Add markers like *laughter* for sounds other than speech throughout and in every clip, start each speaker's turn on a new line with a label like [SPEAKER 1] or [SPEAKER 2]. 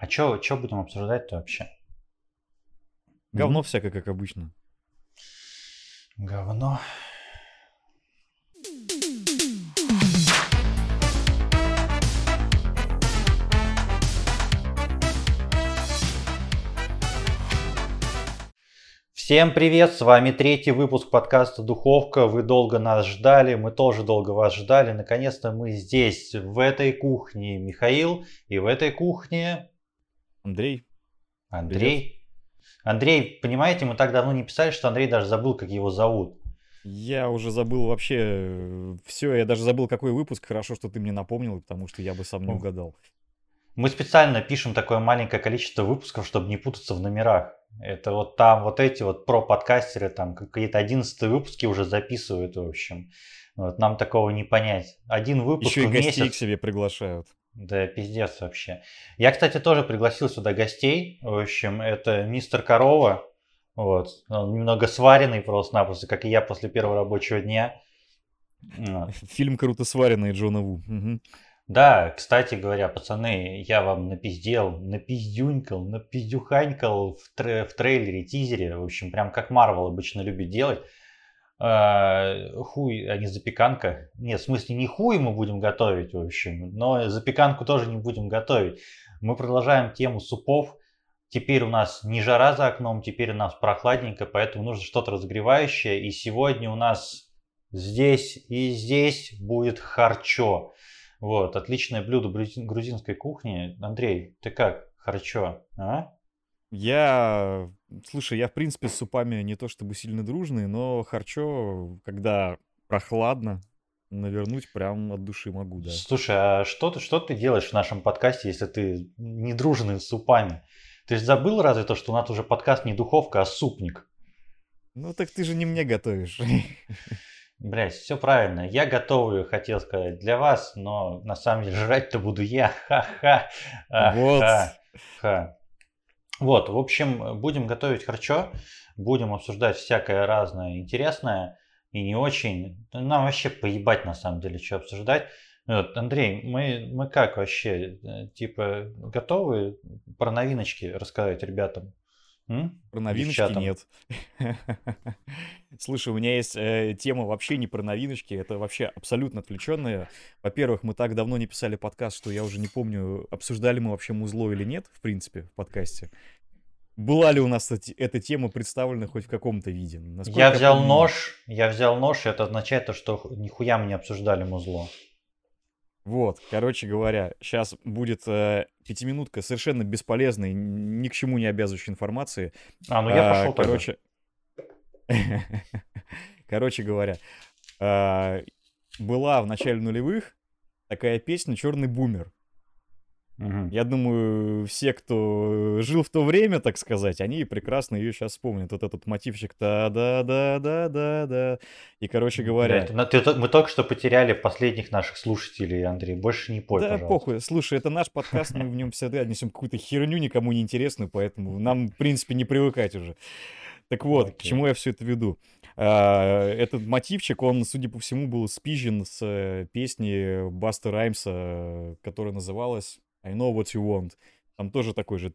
[SPEAKER 1] А что будем обсуждать-то вообще?
[SPEAKER 2] Говно всякое, как обычно.
[SPEAKER 1] Говно. Всем привет, с вами третий выпуск подкаста «Духовка». Вы долго нас ждали, мы тоже долго вас ждали. Наконец-то мы здесь, в этой кухне Михаил, и в этой кухне...
[SPEAKER 2] Андрей.
[SPEAKER 1] Андрей. Привет. Андрей, понимаете, мы так давно не писали, что Андрей даже забыл, как его зовут.
[SPEAKER 2] Я уже забыл вообще э, все, я даже забыл, какой выпуск. Хорошо, что ты мне напомнил, потому что я бы сам не угадал.
[SPEAKER 1] Мы специально пишем такое маленькое количество выпусков, чтобы не путаться в номерах. Это вот там вот эти вот про-подкастеры, там какие-то одиннадцатые выпуски уже записывают, в общем. Вот, нам такого не понять. Один выпуск
[SPEAKER 2] Еще и
[SPEAKER 1] в
[SPEAKER 2] гостей
[SPEAKER 1] месяц.
[SPEAKER 2] к себе приглашают.
[SPEAKER 1] Да, пиздец вообще. Я, кстати, тоже пригласил сюда гостей. В общем, это мистер Корова. Вот. Он немного сваренный просто-напросто, как и я после первого рабочего дня.
[SPEAKER 2] Вот. *laughs* Фильм круто сваренный Джона Ву. Угу.
[SPEAKER 1] Да, кстати говоря, пацаны, я вам напиздел, напиздюнькал, напиздюханькал в, тре- в трейлере, тизере. В общем, прям как Марвел обычно любит делать. Э, хуй, а не запеканка. Нет, в смысле не хуй мы будем готовить, в общем, но запеканку тоже не будем готовить. Мы продолжаем тему супов. Теперь у нас не жара за окном, теперь у нас прохладненько, поэтому нужно что-то разогревающее. И сегодня у нас здесь и здесь будет харчо. Вот, отличное блюдо грузинской кухни. Андрей, ты как? Харчо, а?
[SPEAKER 2] Я, слушай, я в принципе с супами не то чтобы сильно дружный, но харчо, когда прохладно, навернуть прям от души могу, да.
[SPEAKER 1] Слушай, а что ты, что ты делаешь в нашем подкасте, если ты не дружный с супами? Ты же забыл разве то, что у нас уже подкаст не духовка, а супник?
[SPEAKER 2] Ну так ты же не мне готовишь.
[SPEAKER 1] Блять, все правильно. Я готовлю, хотел сказать, для вас, но на самом деле жрать-то буду я. Ха-ха.
[SPEAKER 2] Вот.
[SPEAKER 1] Ха. Вот, в общем, будем готовить харчо, будем обсуждать всякое разное интересное и не очень. Нам вообще поебать на самом деле, что обсуждать. Вот, Андрей, мы, мы как вообще, э, типа, готовы про новиночки рассказать ребятам?
[SPEAKER 2] М? Про новиночки Девчатам. нет. *laughs* Слушай, у меня есть э, тема вообще не про новиночки, это вообще абсолютно отвлеченная. Во-первых, мы так давно не писали подкаст, что я уже не помню, обсуждали мы вообще музло или нет, в принципе, в подкасте. Была ли у нас эти, эта тема представлена хоть в каком-то виде?
[SPEAKER 1] Насколько я взял помню... нож, я взял нож, и это означает, то, что нихуя мы не обсуждали музло.
[SPEAKER 2] Вот, короче говоря, сейчас будет э, пятиминутка совершенно бесполезной, ни к чему не обязывающей информации.
[SPEAKER 1] А, ну я пошел
[SPEAKER 2] а, Короче, *laughs* короче говоря, а, была в начале нулевых такая песня «Черный бумер». Угу. Я думаю, все, кто жил в то время, так сказать, они прекрасно ее сейчас вспомнят. Вот этот мотивчик да-да-да-да-да-да. И, короче говоря...
[SPEAKER 1] Да, ты, мы только что потеряли последних наших слушателей, Андрей. Больше не пой,
[SPEAKER 2] Да,
[SPEAKER 1] пожалуйста.
[SPEAKER 2] похуй. Слушай, это наш подкаст, мы в нем всегда несем какую-то херню никому не интересную, поэтому нам, в принципе, не привыкать уже. Так вот, okay. к чему я все это веду? А, этот мотивчик, он, судя по всему, был спижен с э, песни Баста Раймса, которая называлась I Know What You Want. Там тоже такой же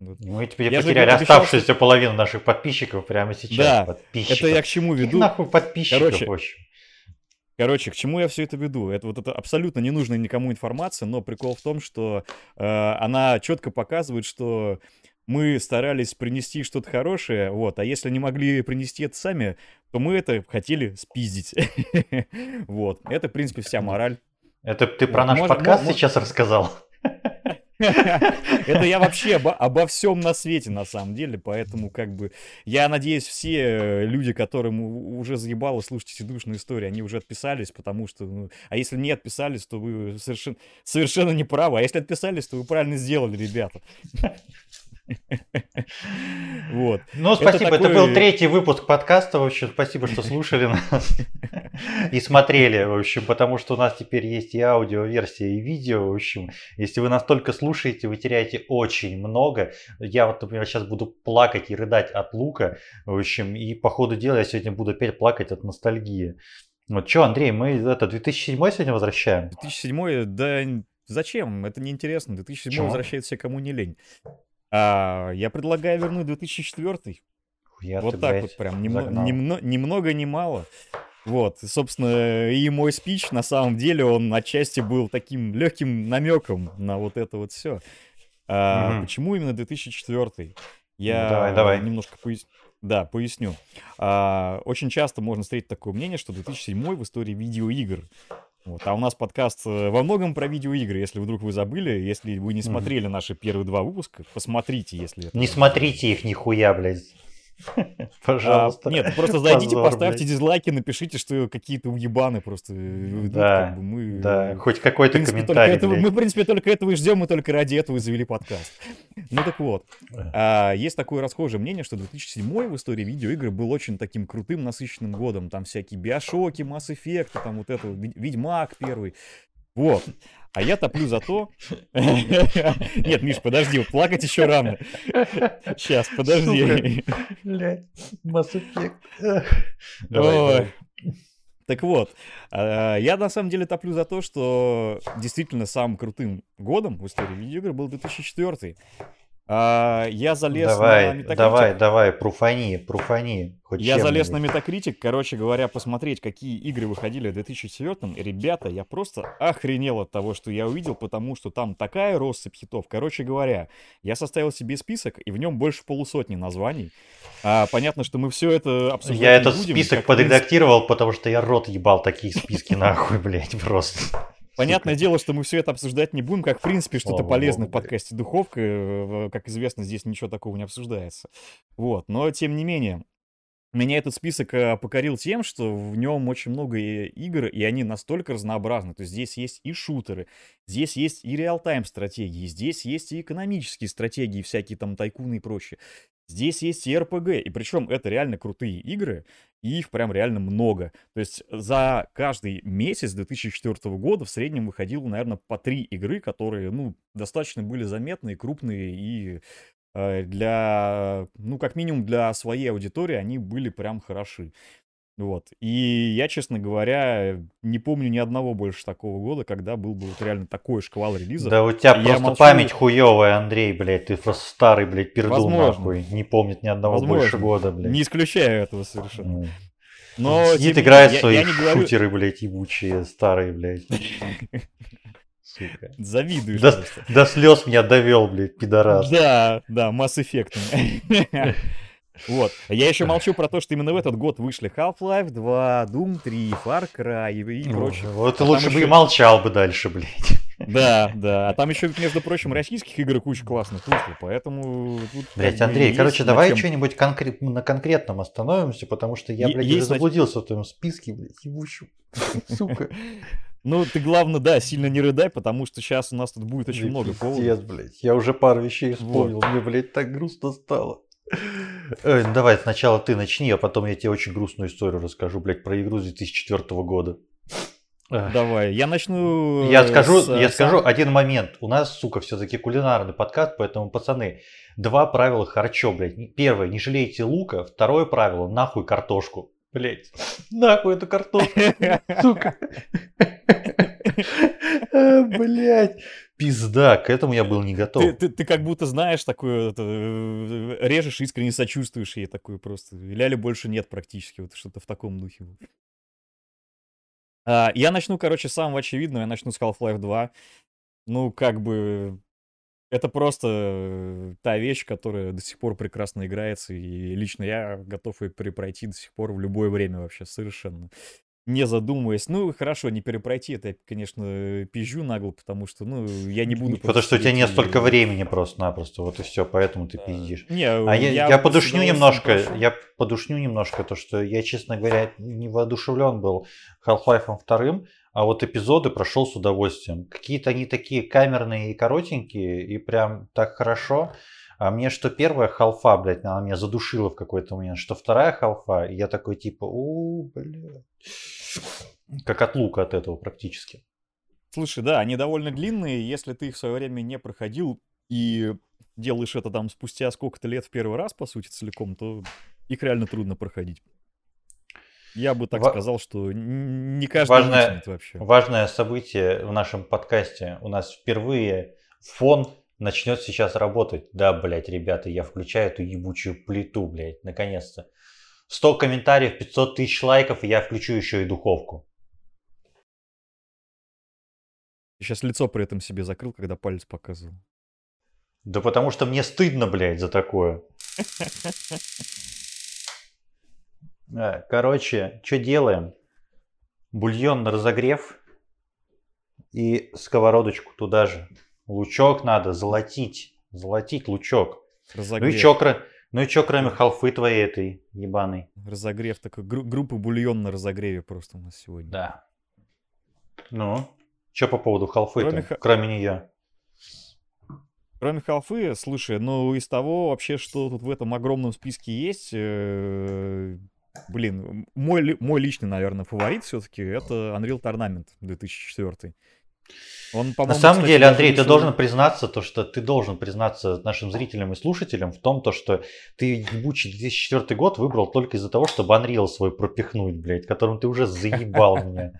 [SPEAKER 2] ну,
[SPEAKER 1] мы теперь я потеряли обещал, оставшуюся половину наших подписчиков прямо сейчас.
[SPEAKER 2] Да,
[SPEAKER 1] подписчиков.
[SPEAKER 2] это я к чему веду.
[SPEAKER 1] Их нахуй подписчиков,
[SPEAKER 2] Короче, в общем. Короче, к чему я все это веду? Это вот это абсолютно ненужная никому информация, но прикол в том, что э, она четко показывает, что мы старались принести что-то хорошее, вот, а если не могли принести это сами, то мы это хотели спиздить. *laughs* Вот, это, в принципе, вся мораль.
[SPEAKER 1] Это ты про наш подкаст сейчас рассказал? *laughs*
[SPEAKER 2] Это я вообще обо, обо всем на свете, на самом деле, поэтому как бы я надеюсь, все люди, которым уже заебало слушать эти душные истории, они уже отписались, потому что, ну, а если не отписались, то вы совершенно, совершенно не правы, а если отписались, то вы правильно сделали, ребята. *laughs* *laughs*
[SPEAKER 1] Вот. Ну, спасибо. Это, такой... это был третий выпуск подкаста. В общем, спасибо, что слушали нас *laughs* и смотрели. В общем, потому что у нас теперь есть и аудиоверсия, и видео. В общем, если вы настолько слушаете, вы теряете очень много. Я вот, например, сейчас буду плакать и рыдать от лука. В общем, и по ходу дела я сегодня буду опять плакать от ностальгии. Вот что, Андрей, мы это 2007 сегодня возвращаем?
[SPEAKER 2] 2007, да зачем? Это неинтересно. 2007
[SPEAKER 1] Почему?
[SPEAKER 2] возвращается кому не лень. А, я предлагаю вернуть 2004.
[SPEAKER 1] Хуя
[SPEAKER 2] вот
[SPEAKER 1] ты,
[SPEAKER 2] так
[SPEAKER 1] блядь,
[SPEAKER 2] вот прям. Немно,
[SPEAKER 1] загнал.
[SPEAKER 2] немно- ни мало. Вот, собственно, и мой спич, на самом деле, он отчасти был таким легким намеком на вот это вот все.
[SPEAKER 1] Мгм.
[SPEAKER 2] Почему именно 2004? Я
[SPEAKER 1] Ну, давай, давай.
[SPEAKER 2] немножко пояс- Да, поясню. А, очень часто можно встретить такое мнение, что 2007 в истории видеоигр. Вот. А у нас подкаст э, во многом про видеоигры, если вдруг вы забыли, если вы не смотрели наши первые два выпуска, посмотрите, если
[SPEAKER 1] Не смотрите их нихуя, блядь. *laughs* Пожалуйста.
[SPEAKER 2] А, нет, просто зайдите,
[SPEAKER 1] Позор,
[SPEAKER 2] поставьте
[SPEAKER 1] блядь.
[SPEAKER 2] дизлайки, напишите, что какие-то уебаны просто э,
[SPEAKER 1] Да,
[SPEAKER 2] как бы мы...
[SPEAKER 1] Да,
[SPEAKER 2] э,
[SPEAKER 1] хоть какой-то
[SPEAKER 2] принципе,
[SPEAKER 1] комментарий,
[SPEAKER 2] этого- мы, в принципе, только этого и ждем, мы только ради этого и завели подкаст. Ну так вот, а, есть такое расхожее мнение, что 2007 в истории видеоигр был очень таким крутым, насыщенным годом. Там всякие Биошоки, Effect, там вот это, Ведьмак первый. Вот. А я топлю за то... *laughs* Нет, Миш, подожди, плакать еще рано. Сейчас, подожди.
[SPEAKER 1] Блядь, давай.
[SPEAKER 2] Так вот, а, я на самом деле топлю за то, что действительно самым крутым годом в истории видеоигр был 2004. А, Я залез на
[SPEAKER 1] Давай,
[SPEAKER 2] Metacritic.
[SPEAKER 1] давай, давай, пруфани, пруфани. Хоть
[SPEAKER 2] Я залез на. Metacritic, короче говоря, посмотреть, какие игры выходили в 2004 И, ребята, я просто охренел от того, что я увидел, потому что там такая россыпь хитов. Короче говоря, я составил себе список, и в нем больше полусотни названий. А, понятно, что мы все это обсуждать
[SPEAKER 1] Я этот
[SPEAKER 2] будем,
[SPEAKER 1] список подредактировал, потому что я рот ебал такие списки *laughs* нахуй, блядь, просто.
[SPEAKER 2] Понятное дело, что мы все это обсуждать не будем, как в принципе что-то полезное в подкасте Духовка. э, Как известно, здесь ничего такого не обсуждается. Вот, но тем не менее. Меня этот список э, покорил тем, что в нем очень много игр, и они настолько разнообразны. То есть здесь есть и шутеры, здесь есть и реал-тайм стратегии, здесь есть и экономические стратегии, всякие там тайкуны и прочее. Здесь есть и РПГ, и причем это реально крутые игры, и их прям реально много. То есть за каждый месяц 2004 года в среднем выходило, наверное, по три игры, которые, ну, достаточно были заметные, крупные и для, ну, как минимум для своей аудитории они были прям хороши. Вот. И я, честно говоря, не помню ни одного больше такого года, когда был бы вот реально такой шквал релизов.
[SPEAKER 1] Да у тебя
[SPEAKER 2] Я
[SPEAKER 1] просто
[SPEAKER 2] молчу.
[SPEAKER 1] память хуевая, Андрей, блядь, ты просто старый, блядь, пердун
[SPEAKER 2] Возможно.
[SPEAKER 1] нахуй. Не помнит ни одного
[SPEAKER 2] Возможно.
[SPEAKER 1] больше года, блядь.
[SPEAKER 2] Не исключаю этого совершенно.
[SPEAKER 1] Ну.
[SPEAKER 2] Но,
[SPEAKER 1] Сидит, играет свои
[SPEAKER 2] я, я не говорю...
[SPEAKER 1] шутеры, блядь, ебучие, старые, блядь. *laughs* Сука.
[SPEAKER 2] Завидуешь
[SPEAKER 1] Да,
[SPEAKER 2] просто.
[SPEAKER 1] до слез меня довел, блядь, пидорас.
[SPEAKER 2] Да, да, Mass Effect. *laughs* Вот. Я еще молчу про то, что именно в этот год вышли Half-Life 2, Doom 3, Far Cry и, и прочее.
[SPEAKER 1] Вот
[SPEAKER 2] А
[SPEAKER 1] лучше
[SPEAKER 2] там
[SPEAKER 1] бы и
[SPEAKER 2] еще-
[SPEAKER 1] молчал бы дальше, блядь.
[SPEAKER 2] Да, да. А там еще, между прочим, российских игр куча классных вышло, поэтому... Тут бы
[SPEAKER 1] Андрей, короче, давай
[SPEAKER 2] чем-
[SPEAKER 1] что-нибудь конкрет- на конкретном остановимся, потому что я, блядь,
[SPEAKER 2] есть
[SPEAKER 1] уже заблудился в твоем списке, блядь, ебучем. *laughs* Сука.
[SPEAKER 2] Ну, ты, главное, да, сильно не рыдай, потому что сейчас у нас тут будет очень
[SPEAKER 1] Да
[SPEAKER 2] много
[SPEAKER 1] пиздец,
[SPEAKER 2] поводов.
[SPEAKER 1] блядь. Я уже пару вещей вспомнил, мне, блядь, так грустно стало. Ну давай сначала ты начни, а потом я тебе очень грустную историю расскажу, блядь, про игру с 2004 года.
[SPEAKER 2] Давай, я начну...
[SPEAKER 1] Я
[SPEAKER 2] э,
[SPEAKER 1] скажу,
[SPEAKER 2] с,
[SPEAKER 1] я
[SPEAKER 2] э,
[SPEAKER 1] скажу один момент. У нас, сука, все-таки кулинарный подкаст, поэтому, пацаны, два правила харчо, блядь. Первое, не жалейте лука. Второе правило, нахуй картошку. Блядь, нахуй эту картошку, сука. Блядь, пизда, к этому я был не готов.
[SPEAKER 2] Ты, ты, ты как будто знаешь такое, это, э, режешь, искренне сочувствуешь ей такое просто. Ляли больше нет практически, вот что-то в таком духе. А, я начну, короче, с самого очевидного, я начну с Half-Life 2. Ну, как бы, это просто э, та вещь, которая до сих пор прекрасно играется, и лично я готов ее перепройти до сих пор в любое время вообще, совершенно. Не задумываясь. Ну, хорошо, не перепройти, это я, конечно, пизжу нагло, потому что, ну, я не буду...
[SPEAKER 1] Потому что у тебя нет
[SPEAKER 2] и-
[SPEAKER 1] столько времени просто-напросто, вот и все, поэтому ты пиздишь.
[SPEAKER 2] Не,
[SPEAKER 1] А я, я,
[SPEAKER 2] с
[SPEAKER 1] подушню немножко, я подушню немножко, то что я, честно говоря, не воодушевлен был Half-Life 2, а вот эпизоды прошел с удовольствием. Какие-то они такие камерные и коротенькие, и прям так хорошо. А мне что первая халфа, блядь, она меня задушила в какой-то момент, что вторая халфа, и я такой типа, у, блядь. Как от лука от этого практически.
[SPEAKER 2] Слушай, да, они довольно длинные. Если ты их в свое время не проходил и делаешь это там спустя сколько-то лет в первый раз, по сути, целиком, то их реально трудно проходить. Я бы так
[SPEAKER 1] Ва-
[SPEAKER 2] сказал, что не каждый
[SPEAKER 1] Важное-
[SPEAKER 2] вытянет вообще.
[SPEAKER 1] Важное событие в нашем подкасте. У нас впервые фон начнет сейчас работать. Да, блядь, ребята, я включаю эту ебучую плиту, блядь, наконец-то. 100 комментариев, 500 тысяч лайков, и я включу еще и духовку.
[SPEAKER 2] Сейчас лицо при этом себе закрыл, когда палец показывал.
[SPEAKER 1] Да потому что мне стыдно, блядь, за такое. *laughs* Э, Короче, что делаем? Бульон на разогрев и сковородочку туда же. Лучок надо золотить. Золотить лучок. Ну и
[SPEAKER 2] Разогрев.
[SPEAKER 1] чё, ну и чё, кроме халфы твоей этой ебаной?
[SPEAKER 2] Разогрев такой. гру- группа бульон на разогреве просто у нас сегодня.
[SPEAKER 1] Да. Ну, чё по поводу халфы
[SPEAKER 2] Кроме ха-
[SPEAKER 1] кроме нее?
[SPEAKER 2] Кроме халфы, слушай, ну из того вообще, что тут в этом огромном списке есть, э, блин, мой, мой личный, наверное, фаворит все-таки это Unreal Tournament 2004. Он,
[SPEAKER 1] На самом деле, Андрей, ты должен признаться, то, что ты должен признаться нашим зрителям и слушателям в том, то, что ты ебучий 2004 год выбрал только из-за того, чтобы Unreal свой пропихнуть, блядь, которым ты уже заебал меня.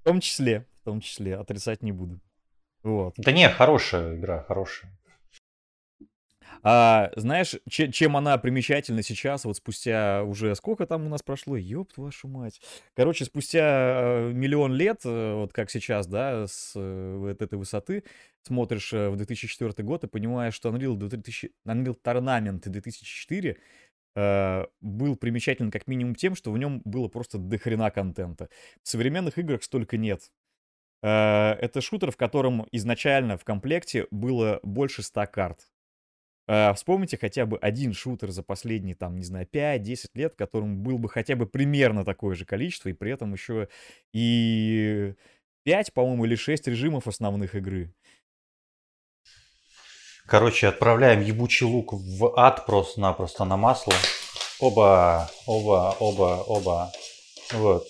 [SPEAKER 2] В том числе, в том числе, отрицать не буду. Вот.
[SPEAKER 1] Да не, хорошая игра, хорошая.
[SPEAKER 2] А знаешь, че- чем она примечательна сейчас, вот спустя уже сколько там у нас прошло, ёб вашу мать. Короче, спустя э, миллион лет, э, вот как сейчас, да, с э, вот этой высоты, смотришь в 2004 год и понимаешь, что Unreal, 2000, Unreal Tournament 2004 э, был примечателен как минимум тем, что в нем было просто дохрена контента. В современных играх столько нет. Это шутер, в котором изначально в комплекте было больше 100 карт. Э, Вспомните хотя бы один шутер за последние, там, не знаю, 5-10 лет, в котором был бы хотя бы примерно такое же количество, и при этом еще и 5, по-моему, или 6 режимов основных игры.
[SPEAKER 1] Короче, отправляем ебучий лук в ад просто-напросто на масло. Оба, оба, оба, оба. Вот.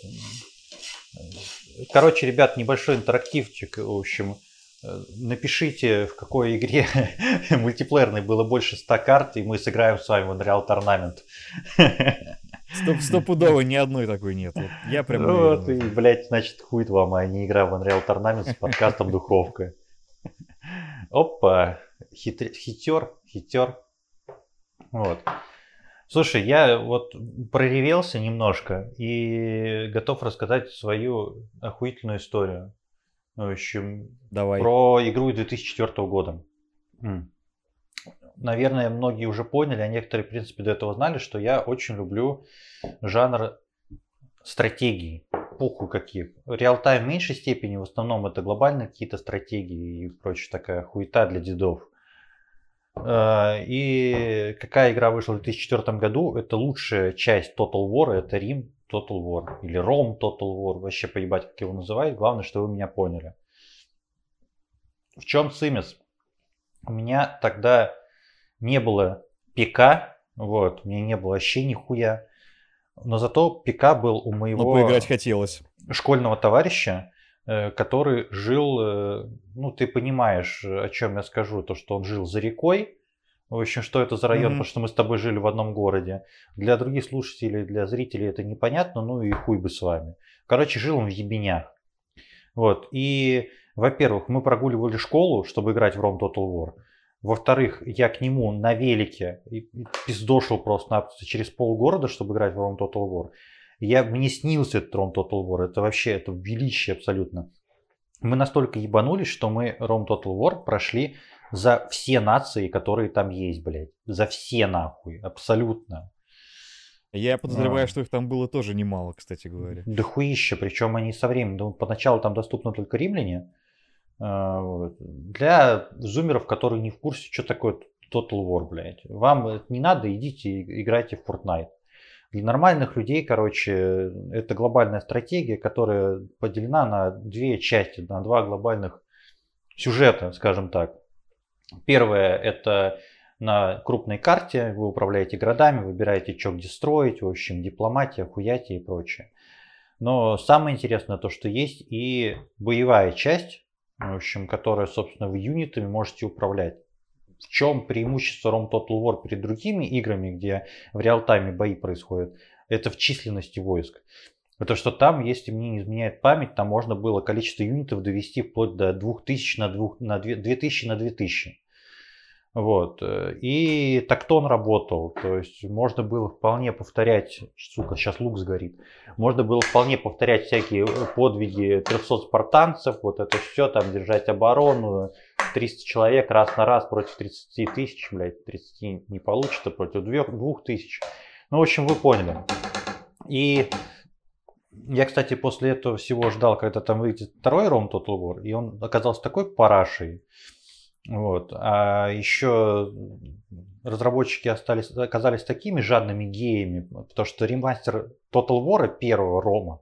[SPEAKER 1] Короче, ребят, небольшой интерактивчик. В общем, напишите, в какой игре *laughs* мультиплеерной было больше 100 карт, и мы сыграем с вами в Unreal Tournament.
[SPEAKER 2] Стоп, стопудово ни одной такой нет. Вот я прям
[SPEAKER 1] Вот, и,
[SPEAKER 2] уверен.
[SPEAKER 1] блядь, значит, хуй вам, а не игра в Unreal Tournament с подкастом «Духовка». Опа, хитр- хитер, хитер. Вот. Слушай, я вот проревелся немножко и готов рассказать свою охуительную историю. В общем,
[SPEAKER 2] Давай.
[SPEAKER 1] про игру 2004 года. Наверное, многие уже поняли, а некоторые, в принципе, до этого знали, что я очень люблю жанр стратегий. Пуху каких. Реалтайм в меньшей степени, в основном это глобальные какие-то стратегии и прочая такая хуета для дедов. Э, И какая игра вышла в 2004 году? Это лучшая часть Total War, это Рим Total War. Или Ром Total War, вообще поебать, как его называют. Главное, что вы меня поняли. В чем цимис? У меня тогда не было ПК, вот, у меня не было вообще нихуя. Но зато ПК был у
[SPEAKER 2] Но
[SPEAKER 1] моего
[SPEAKER 2] поиграть хотелось.
[SPEAKER 1] школьного товарища, э, который жил, э, ну ты понимаешь, о чем я скажу, то что он жил за рекой. В общем, что это за район,
[SPEAKER 2] Мгм.
[SPEAKER 1] потому что мы с тобой жили в одном городе. Для других слушателей, для зрителей это непонятно, ну и хуй бы с вами. Короче, жил он в Ебенях. Вот. И, во-первых, мы прогуливали школу, чтобы играть в Rome Total War. Во-вторых, я к нему на велике пиздошил просто-напросто через полгорода, чтобы играть в Rome Total War. Я, мне снился этот Rome Total War. Это вообще, это величие абсолютно. Мы настолько ебанулись, что мы Rome Total War прошли за все нации, которые там есть, блядь. За все нахуй. Абсолютно.
[SPEAKER 2] Я подозреваю,
[SPEAKER 1] А.
[SPEAKER 2] что их там было тоже немало, кстати говоря.
[SPEAKER 1] Да хуище, причем они со временем, ну, поначалу там доступны только римляне. А, вот. Для зумеров, которые не в курсе, что такое Total War, блядь. Вам это не надо, идите и играйте в Fortnite. Для нормальных людей, короче, это глобальная стратегия, которая поделена на две части, на два глобальных сюжета, скажем так. Первое это на крупной карте, вы управляете городами, выбираете, что где строить, в общем, дипломатия, хуятия и прочее. Но самое интересное то, что есть и боевая часть, в общем, которая, собственно, вы юнитами можете управлять. в чем преимущество Rome Total War перед другими играми, где в реал-тайме бои происходят? Это в численности войск. Это что там, если мне не изменяет память, там можно было количество юнитов довести вплоть до 2000 на, 2, на 2000 на 2000. Вот. И тактон работал, то есть можно было вполне повторять, сука, сейчас лук сгорит, можно было вполне повторять всякие подвиги 300 спартанцев, вот это все, там держать оборону, 300 человек раз на раз против 30 тысяч, блядь, 30 не получится, против 2000. Ну, в общем, вы поняли. И я, кстати, после этого всего ждал, когда там выйдет второй Ром Total War, и он оказался такой парашей. Вот. А еще разработчики остались, оказались такими жадными геями, потому что ремастер Total War первого Рома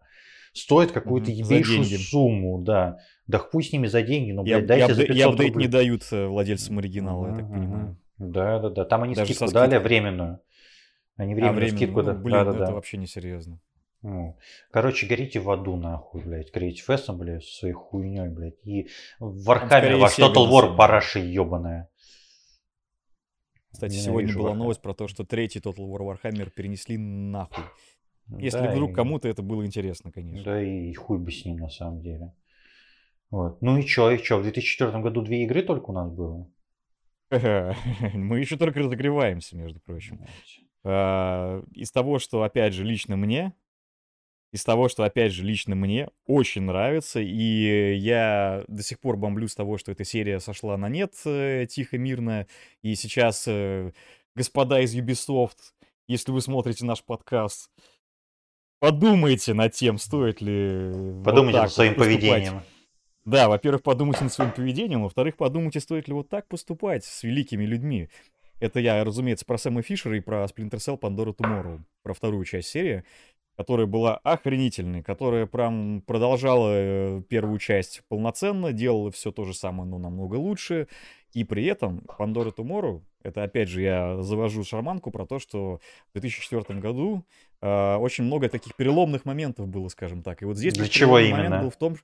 [SPEAKER 1] стоит какую-то ебейшую сумму, да. Да хуй с ними за деньги, но, блядь, дайте за 500
[SPEAKER 2] И апдейт рублей. не дают э, владельцам оригинала, mm-hmm. я так понимаю.
[SPEAKER 1] Да, да, да. Там они Даже скидку дали временную. Они временную а, временно, скидку
[SPEAKER 2] ну,
[SPEAKER 1] дали.
[SPEAKER 2] Блин, да, да, это да. вообще несерьезно.
[SPEAKER 1] Ну, короче, горите в аду, нахуй, блядь. Creative Assembly, со своей хуйней, блядь. И Warhammer, ваш Total War параши ебаная.
[SPEAKER 2] Кстати, Ненавижу сегодня была Warhammer. новость про то, что третий Total War Warhammer перенесли нахуй. Если да, вдруг и... кому-то это было интересно, конечно.
[SPEAKER 1] Да и хуй бы с ним на самом деле. Вот. Ну и чё, и чё, в 2004 году две игры только у нас было? *laughs*
[SPEAKER 2] Мы еще только разогреваемся, между прочим. А, из того, что, опять же, лично мне, из того, что, опять же, лично мне очень нравится, и я до сих пор бомблю с того, что эта серия сошла на нет э, тихо, мирно, и сейчас, э, господа из Ubisoft, если вы смотрите наш подкаст, подумайте над тем, стоит ли...
[SPEAKER 1] Подумайте вот над своим поступать. поведением.
[SPEAKER 2] Да, во-первых, подумайте над своим поведением, во-вторых, подумайте, стоит ли вот так поступать с великими людьми. Это я, разумеется, про Сэма Фишера и про Splinter Cell Pandora Tomorrow, про вторую часть серии, которая была охренительной, которая прям продолжала э, первую часть полноценно, делала все то же самое, но намного лучше. И при этом Pandora Tomorrow, это опять же я завожу шарманку про то, что в 2004 году э, очень много таких переломных моментов было, скажем так. И вот здесь
[SPEAKER 1] Для чего именно?
[SPEAKER 2] момент был в том,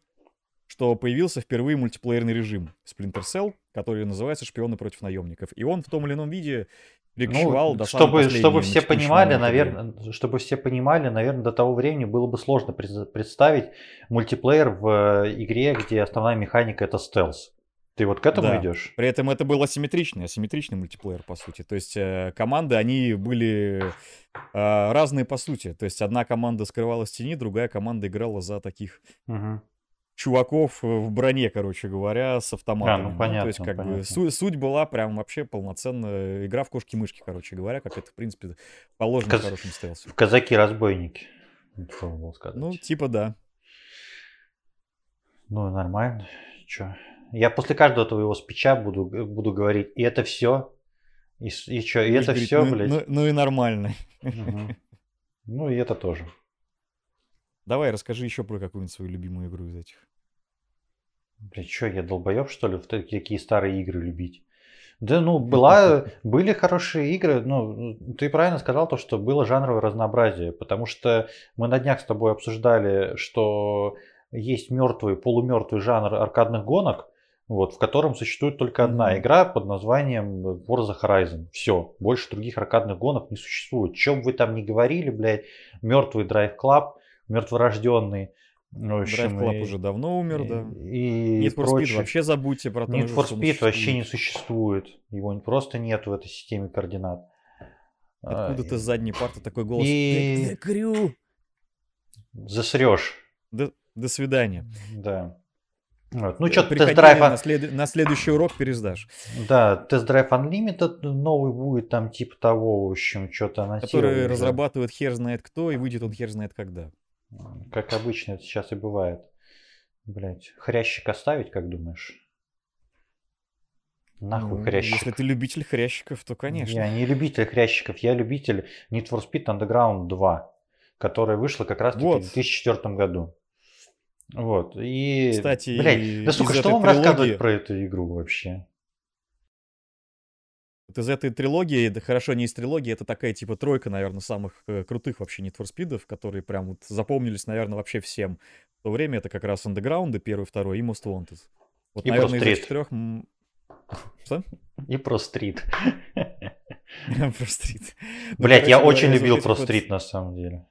[SPEAKER 2] что появился впервые мультиплеерный режим Splinter Cell, который называется «Шпионы против наемников». И он в том или ином виде перекочевал ну,
[SPEAKER 1] чтобы, чтобы все понимали, наверное, чтобы все понимали, наверное, до того времени было бы сложно представить мультиплеер в э, игре, где основная механика это стелс. Ты вот к этому да. идешь?
[SPEAKER 2] При этом это был асимметричный, асимметричный мультиплеер, по сути. То есть э, команды, они были э, разные по сути. То есть одна команда скрывалась в тени, другая команда играла за таких угу чуваков э, в броне, короче говоря, с автоматами. А, ну, понятно, ну, то есть, как понятно. бы, су- суть была прям вообще полноценная игра в кошки-мышки, короче говоря, как это, в принципе, положено Каз... в хорошем стелсе.
[SPEAKER 1] В казаки-разбойники.
[SPEAKER 2] Ну, типа да.
[SPEAKER 1] Ну, нормально. Чё? Я после каждого твоего спича буду, буду говорить, и это все. И, и что, и это все,
[SPEAKER 2] ну,
[SPEAKER 1] блядь.
[SPEAKER 2] Ну, ну и нормально.
[SPEAKER 1] Угу. Ну и это тоже.
[SPEAKER 2] Давай, расскажи еще про какую-нибудь свою любимую игру из этих.
[SPEAKER 1] Блин, что, я долбоеб, что ли, в такие старые игры любить? Да, ну, была, были хорошие игры, ну, ты правильно сказал то, что было жанровое разнообразие, потому что мы на днях с тобой обсуждали, что есть мертвый, полумертвый жанр аркадных гонок, вот, в котором существует только одна mm-hmm. игра под названием Forza Horizon. Все, больше других аркадных гонок не существует. Чем вы там не говорили, блядь, мертвый Drive Club, мертворожденный.
[SPEAKER 2] В общем, Drive Club и, уже давно умер, да.
[SPEAKER 1] И
[SPEAKER 2] Need for Speed вообще забудьте про то,
[SPEAKER 1] Need for Speed вообще не существует. Его просто нет в этой системе координат.
[SPEAKER 2] Откуда-то с задней парты такой голос.
[SPEAKER 1] И...
[SPEAKER 2] Крю!
[SPEAKER 1] Засрешь.
[SPEAKER 2] До, до свидания.
[SPEAKER 1] Да. Вот. Ну, что-то тест-драйв...
[SPEAKER 2] На, след... на следующий урок пересдашь.
[SPEAKER 1] Да, тест-драйв Unlimited новый будет, там типа того, в общем, что-то анонсировали.
[SPEAKER 2] Который разрабатывает хер знает кто, и выйдет он хер знает когда.
[SPEAKER 1] Как обычно это сейчас и бывает. Блять, хрящик оставить, как думаешь? Нахуй ну, хрящик.
[SPEAKER 2] Если ты любитель хрящиков, то конечно.
[SPEAKER 1] Я не любитель хрящиков, я любитель Need for Speed Underground 2, которая вышла как раз вот. в 2004 году. Вот. И,
[SPEAKER 2] Кстати,
[SPEAKER 1] блядь, да сука, что вам трилогии... рассказывать про эту игру вообще?
[SPEAKER 2] Вот из этой трилогии, да хорошо, не из трилогии, это такая типа тройка, наверное, самых э, крутых вообще Need for Speed, которые прям вот запомнились, наверное, вообще всем. В то время это как раз Underground, первый, второй и Most Wanted. Вот, и наверное, из трех... Что?
[SPEAKER 1] И про стрит.
[SPEAKER 2] Про стрит.
[SPEAKER 1] Блять, я очень любил про стрит на самом деле.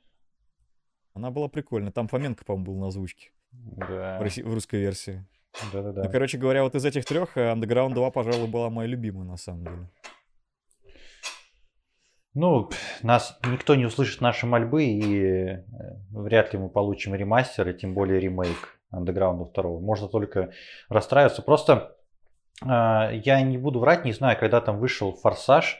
[SPEAKER 2] Она была прикольная. Там Фоменко, по-моему, был на озвучке
[SPEAKER 1] Да.
[SPEAKER 2] в русской версии.
[SPEAKER 1] Да, да,
[SPEAKER 2] Ну, короче говоря, вот из этих трех Underground 2, пожалуй, была моя любимая на самом деле.
[SPEAKER 1] Ну, нас никто не услышит наши мольбы, и э, вряд ли мы получим ремастер, и тем более ремейк Underground 2. Можно только расстраиваться. Просто э, я не буду врать, не знаю, когда там вышел Форсаж,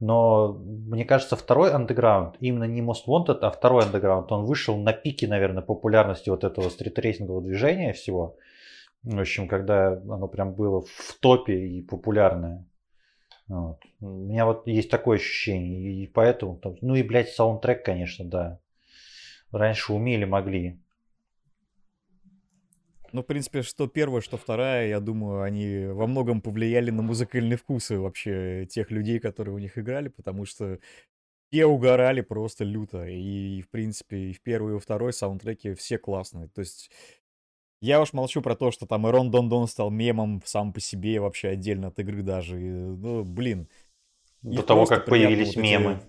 [SPEAKER 1] но мне кажется, второй Underground, именно не Most Wanted, а второй Underground, он вышел на пике, наверное, популярности вот этого стритрейсингового движения всего. В общем, когда оно прям было в топе и популярное. Вот. У меня вот есть такое ощущение. И поэтому, ну и, блядь, саундтрек, конечно, да. Раньше умели, могли.
[SPEAKER 2] Ну, в принципе, что первая, что вторая, я думаю, они во многом повлияли на музыкальные вкусы вообще тех людей, которые у них играли, потому что все угорали просто люто. И, в принципе, и в первой, и во второй саундтреке все классные. То есть я уж молчу про то, что там Ирон Дон Дон стал мемом сам по себе, вообще отдельно от игры даже. И, ну, блин.
[SPEAKER 1] До того, как появились
[SPEAKER 2] вот эти-
[SPEAKER 1] мемы.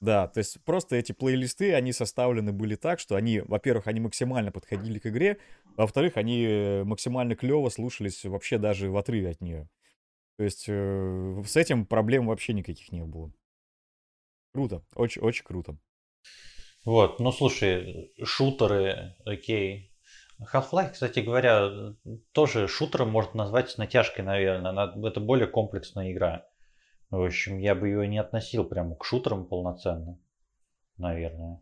[SPEAKER 2] Да, то есть просто эти плейлисты, они составлены были так, что они, во-первых, они максимально подходили к игре, во-вторых, они э, максимально клево слушались вообще даже в отрыве от нее. То есть э, с этим проблем вообще никаких не было. Круто, очень, очень круто.
[SPEAKER 1] Вот, ну слушай, шутеры, окей. Half-Life, кстати говоря, тоже шутером можно назвать с натяжкой, наверное. Она- Это более комплексная игра. В общем, я бы ее не относил прямо к шутерам полноценно, наверное.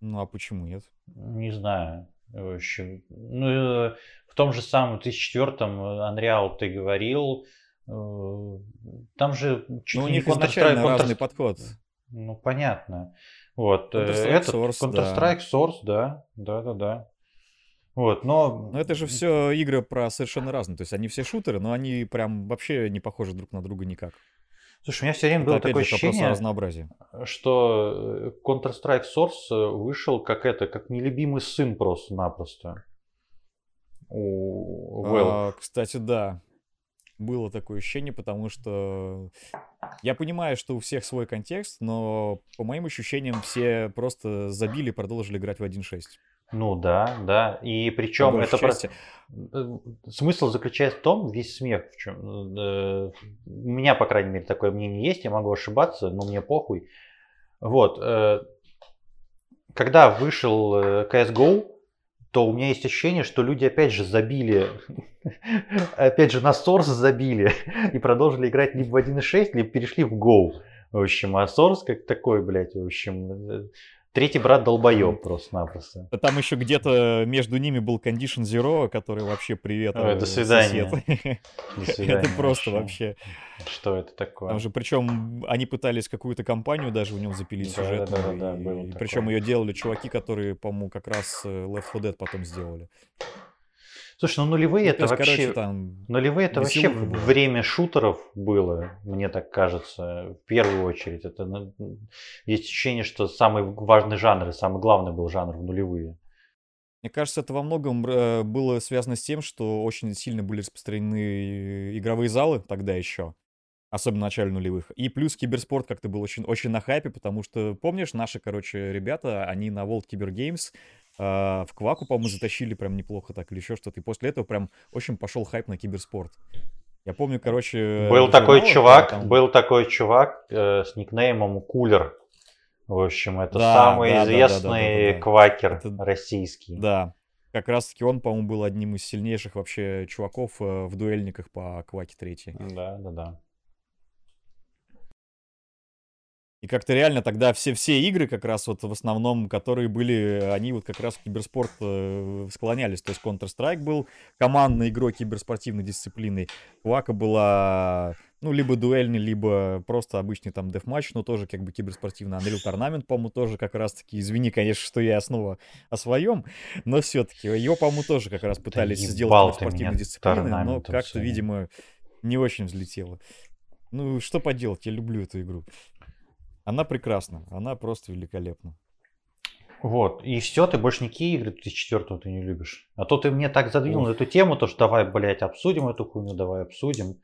[SPEAKER 2] Ну а почему нет?
[SPEAKER 1] Не знаю. В общем, ну, э, в том же самом 2004-м Unreal ты говорил, э, там же чуть
[SPEAKER 2] Ну у них изначально
[SPEAKER 1] Counter-Strike-
[SPEAKER 2] разный
[SPEAKER 1] Counter-
[SPEAKER 2] подход.
[SPEAKER 1] Ну, понятно. Вот. э,
[SPEAKER 2] Counter-Strike
[SPEAKER 1] Этот
[SPEAKER 2] Source, да.
[SPEAKER 1] Counter-Strike Source, да. Да, да, да. Вот, но...
[SPEAKER 2] Но это же все игры про совершенно разные. То есть они все шутеры, но они прям вообще не похожи друг на друга никак.
[SPEAKER 1] Слушай, у меня все время
[SPEAKER 2] Это
[SPEAKER 1] было такое
[SPEAKER 2] же
[SPEAKER 1] ощущение,
[SPEAKER 2] разнообразии.
[SPEAKER 1] что э, Counter-Strike Source э, вышел как это, как нелюбимый сын просто-напросто. У.
[SPEAKER 2] А, кстати, да. Было такое ощущение, потому что я понимаю, что у всех свой контекст, но по моим ощущениям все просто забили и продолжили играть в 1.6.
[SPEAKER 1] Ну да, да. И причем это про-
[SPEAKER 2] части.
[SPEAKER 1] Э, Смысл заключается в том, весь смех в чем. э, У меня, по крайней мере, такое мнение есть, я могу ошибаться, но мне похуй. Вот. э, Когда вышел CSGO, то у меня есть ощущение, что люди опять же забили, *laughs* опять же на Source забили *laughs* и продолжили играть либо в 1.6, либо перешли в Go. В общем, а Source как такой, блядь, в общем, третий брат долбоеб просто-напросто.
[SPEAKER 2] Там еще где-то между ними был Condition Zero, который вообще привет.
[SPEAKER 1] Ой,
[SPEAKER 2] э,
[SPEAKER 1] до свидания.
[SPEAKER 2] сосед.
[SPEAKER 1] До свидания
[SPEAKER 2] Это просто
[SPEAKER 1] вообще.
[SPEAKER 2] вообще.
[SPEAKER 1] Что это такое?
[SPEAKER 2] Там же, причем, они пытались какую-то компанию даже в нем запилить
[SPEAKER 1] Да,
[SPEAKER 2] сюжетную.
[SPEAKER 1] да, да, да,
[SPEAKER 2] и причем ее делали чуваки, которые, по-моему, как раз э, Left 4 Dead потом сделали.
[SPEAKER 1] Слушай, ну нулевые
[SPEAKER 2] Ну,
[SPEAKER 1] это
[SPEAKER 2] то есть,
[SPEAKER 1] вообще...
[SPEAKER 2] короче, там
[SPEAKER 1] Нулевые это вообще
[SPEAKER 2] была.
[SPEAKER 1] время шутеров было, мне так кажется, в первую очередь. Это ну, есть ощущение, что самый важный жанр и самый главный был жанр в нулевые.
[SPEAKER 2] Мне кажется, это во многом э, было связано с тем, что очень сильно были распространены э, игровые залы тогда еще, особенно в начале нулевых. И плюс киберспорт как-то был очень, очень на хайпе, потому что, помнишь, наши, короче, ребята, они на World Cyber Games э, в Кваку, по-моему, затащили прям неплохо так или еще что-то. И после этого прям очень пошел хайп на киберспорт. Я помню, короче...
[SPEAKER 1] был такой
[SPEAKER 2] журналах,
[SPEAKER 1] чувак,
[SPEAKER 2] да, там-
[SPEAKER 1] был такой чувак э, с никнеймом Кулер. В общем, это
[SPEAKER 2] Да,
[SPEAKER 1] самый
[SPEAKER 2] да, да, да, да,
[SPEAKER 1] известный
[SPEAKER 2] да, да.
[SPEAKER 1] квакер
[SPEAKER 2] Это-
[SPEAKER 1] российский.
[SPEAKER 2] Да, как раз-таки он, по-моему, был одним из сильнейших вообще чуваков э, в дуэльниках по Кваке 3.
[SPEAKER 1] да, да. да.
[SPEAKER 2] И как-то реально тогда все, все игры, как раз вот в основном, которые были, они вот как раз в киберспорт э, склонялись. То есть Counter-Strike был командной игрой киберспортивной дисциплиной. Квака была, ну, либо дуэльный, либо просто обычный там дефматч, но тоже как бы киберспортивный. Unreal Tournament, по-моему, тоже как раз-таки, извини, конечно, что я снова о своем, но все-таки его, по-моему, тоже как раз пытались
[SPEAKER 1] ебал
[SPEAKER 2] сделать киберспортивной дисциплиной, но как-то, видимо, не очень взлетело. Ну, что поделать, я люблю эту игру. Она прекрасна, она просто великолепна.
[SPEAKER 1] Вот, и все, ты больше никакие игры 2004 ты не любишь. А то ты мне так задвинул эту тему, то что давай, блядь, обсудим эту хуйню, давай обсудим.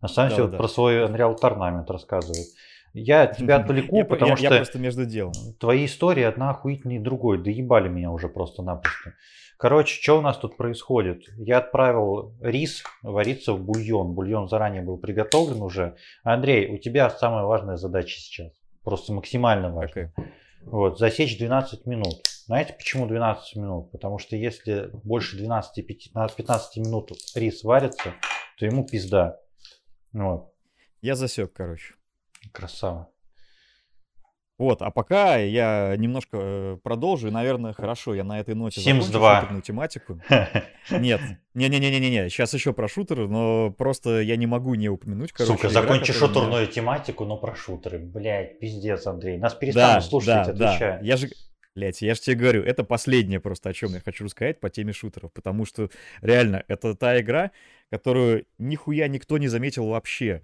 [SPEAKER 1] А сам да, все да. про свой Unreal Tournament рассказывает. Я тебя *laughs* отвлеку, потому я, что...
[SPEAKER 2] Я просто между делом.
[SPEAKER 1] Твои истории одна охуительнее другой. Доебали меня уже просто-напросто. Короче, что у нас тут происходит? Я отправил рис вариться в бульон. Бульон заранее был приготовлен уже. Андрей, у тебя самая важная задача сейчас. Просто максимально важная. Okay. Вот, засечь 12 минут. Знаете, почему 12 минут? Потому что если больше 12-15 минут рис варится, то ему пизда. Вот.
[SPEAKER 2] Я засек, короче.
[SPEAKER 1] Красава.
[SPEAKER 2] Вот, а пока я немножко э, продолжу, наверное, хорошо, я на этой ноте
[SPEAKER 1] Sims закончу 2. шутерную
[SPEAKER 2] тематику. Нет, не-не-не-не-не, сейчас еще про шутеры, но просто я не могу не упомянуть,
[SPEAKER 1] короче. Сука, закончи шутерную меня... тематику, но про шутеры. Блять, пиздец, Андрей. Нас перестанут да, слушать, да, отвечаю.
[SPEAKER 2] Да. Я же, Блять, я же тебе говорю, это последнее просто, о чем я хочу рассказать по теме шутеров, потому что реально это та игра, которую нихуя никто не заметил вообще.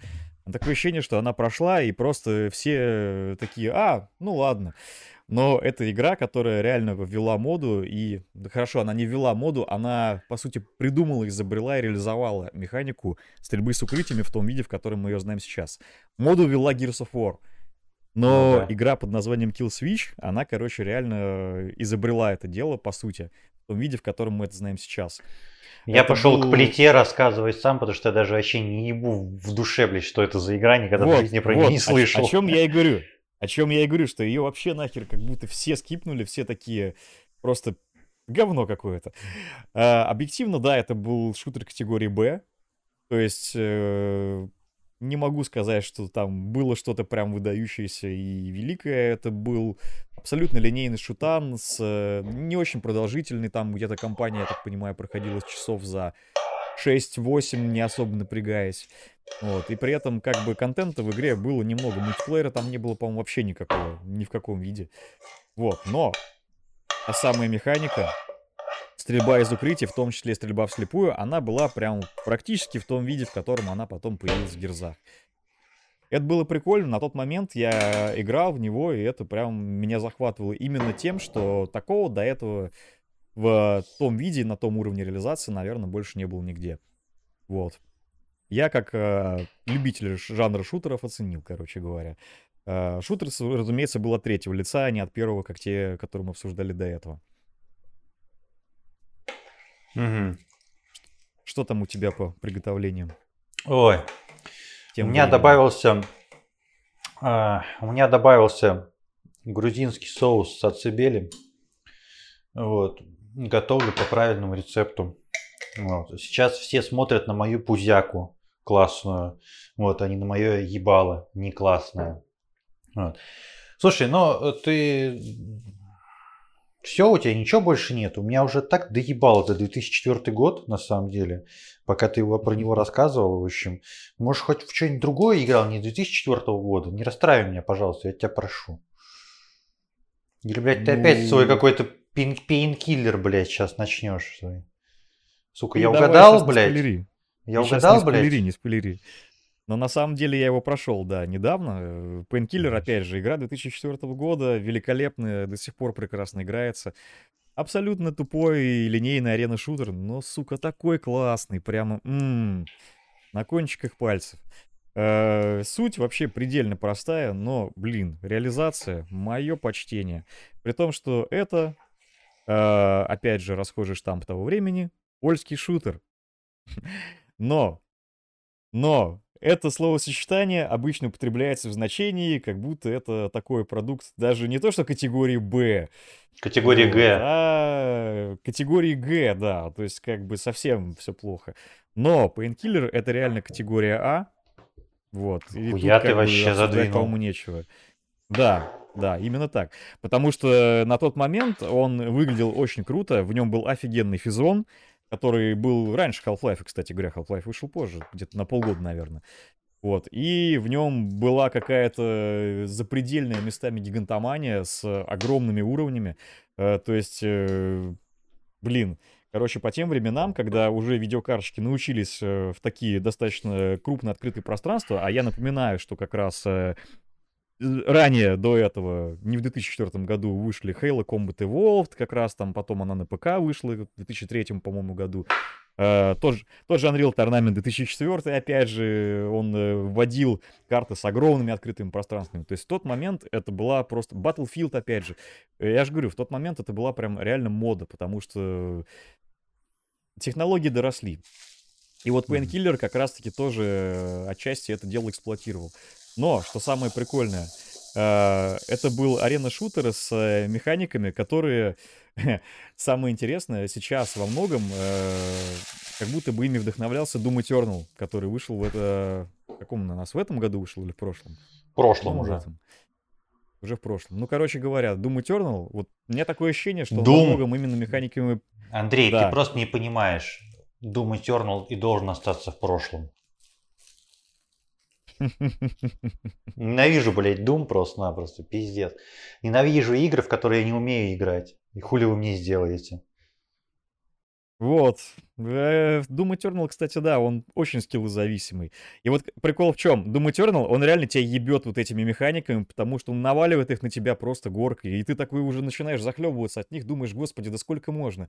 [SPEAKER 2] Такое ощущение, что она прошла, и просто все такие, а, ну ладно. Но это игра, которая реально ввела моду, и да хорошо, она не ввела моду, она, по сути, придумала, изобрела и реализовала механику стрельбы с укрытиями в том виде, в котором мы ее знаем сейчас. Моду ввела Gears of War. Но ну, да. игра под названием Kill Switch, она, короче, реально изобрела это дело, по сути, том виде, в котором мы это знаем сейчас.
[SPEAKER 1] Я это пошел был... к плите рассказывать сам, потому что я даже вообще не ебу в душе, блядь, что это за игра, никогда вот, в жизни про вот, нее не слышал.
[SPEAKER 2] О, о чем я и говорю. О чем я и говорю, что ее вообще нахер как будто все скипнули, все такие просто говно какое-то. А, объективно, да, это был шутер категории Б. То есть э, не могу сказать, что там было что-то прям выдающееся и великое. Это был абсолютно линейный шутан с э, не очень продолжительный. Там где-то компания, я так понимаю, проходила часов за 6-8, не особо напрягаясь. Вот. И при этом, как бы, контента в игре было немного. Мультиплеера там не было, по-моему, вообще никакого. Ни в каком виде. Вот. Но а самая механика, стрельба из укрытия, в том числе стрельба вслепую, она была прям практически в том виде, в котором она потом появилась в Герзах. Это было прикольно, на тот момент я играл в него, и это прям меня захватывало именно тем, что такого до этого в том виде, на том уровне реализации, наверное, больше не было нигде. Вот. Я как э, любитель жанра шутеров оценил, короче говоря. Э, шутер, разумеется, был от третьего лица, а не от первого, как те, которые мы обсуждали до этого. Угу. Что там у тебя по приготовлениям?
[SPEAKER 1] Ой, Тем у меня временем. добавился, э, у меня добавился грузинский соус с ацибели. Вот, готовлю по правильному рецепту. Вот. Сейчас все смотрят на мою пузяку классную, вот, а не на мое ебало не классное. Вот. Слушай, ну ты все, у тебя ничего больше нет. У меня уже так доебал это 2004 год, на самом деле, пока ты его, про него рассказывал. В общем, может, хоть в что-нибудь другое играл, не 2004 года. Не расстраивай меня, пожалуйста, я тебя прошу. Или, блядь, ты ну... опять свой какой-то пейнкиллер, блядь, сейчас начнешь свой. Сука, ну, я угадал, блядь. Я угадал, не блядь.
[SPEAKER 2] Спойлери, не спойлери. Но на самом деле я его прошел, да, недавно. Painkiller, опять же, игра 2004 года, великолепная, до сих пор прекрасно играется. Абсолютно тупой линейный арена-шутер, но, сука, такой классный, прямо м-м, на кончиках пальцев. Э, суть вообще предельно простая, но, блин, реализация, мое почтение. При том, что это, э, опять же, расхожий штамп того времени, польский шутер. *laughs* Но, но, это словосочетание обычно употребляется в значении, как будто это такой продукт даже не то, что категории Б.
[SPEAKER 1] Категории вот, Г.
[SPEAKER 2] А категории Г, да. То есть как бы совсем все плохо. Но Painkiller это реально категория А. Вот.
[SPEAKER 1] И Я ты вообще задвинул.
[SPEAKER 2] кому нечего. Да, да, именно так. Потому что на тот момент он выглядел очень круто, в нем был офигенный физон, который был раньше Half-Life, кстати говоря, Half-Life вышел позже, где-то на полгода, наверное. Вот, и в нем была какая-то запредельная местами гигантомания с огромными уровнями. Э, то есть, э, блин, короче, по тем временам, когда уже видеокарточки научились э, в такие достаточно крупно открытые пространства, а я напоминаю, что как раз ранее, до этого, не в 2004 году, вышли Halo Combat Evolved, как раз там потом она на ПК вышла в 2003, по-моему, году. Uh, тот, же, тот же Unreal Tournament 2004, опять же, он uh, вводил карты с огромными открытыми пространствами. То есть в тот момент это была просто... Battlefield, опять же. Я же говорю, в тот момент это была прям реально мода, потому что технологии доросли. И вот Painkiller как раз-таки тоже э, отчасти это дело эксплуатировал. Но, что самое прикольное, э, это был арена-шутер с э, механиками, которые, *laughs* самое интересное, сейчас во многом как будто бы ими вдохновлялся Doom Eternal, который вышел в это... Каком на нас? В этом году вышел или в прошлом?
[SPEAKER 1] В прошлом уже.
[SPEAKER 2] Уже в прошлом. Ну, короче говоря, Doom Eternal, вот у меня такое ощущение, что Doom. во многом именно механиками...
[SPEAKER 1] Андрей, да. ты просто не понимаешь. Doom Eternal и должен остаться в прошлом. Ненавижу, блядь, Doom просто-напросто, пиздец. Ненавижу игры, в которые я не умею играть. И хули вы мне сделаете?
[SPEAKER 2] Вот. Э, Doom Eternal, кстати, да, он очень скиллозависимый. И вот прикол в чем? Doom Eternal, он реально тебя ебет вот этими механиками, потому что он наваливает их на тебя просто горкой, и ты такой уже начинаешь захлебываться от них, думаешь, господи, да сколько можно?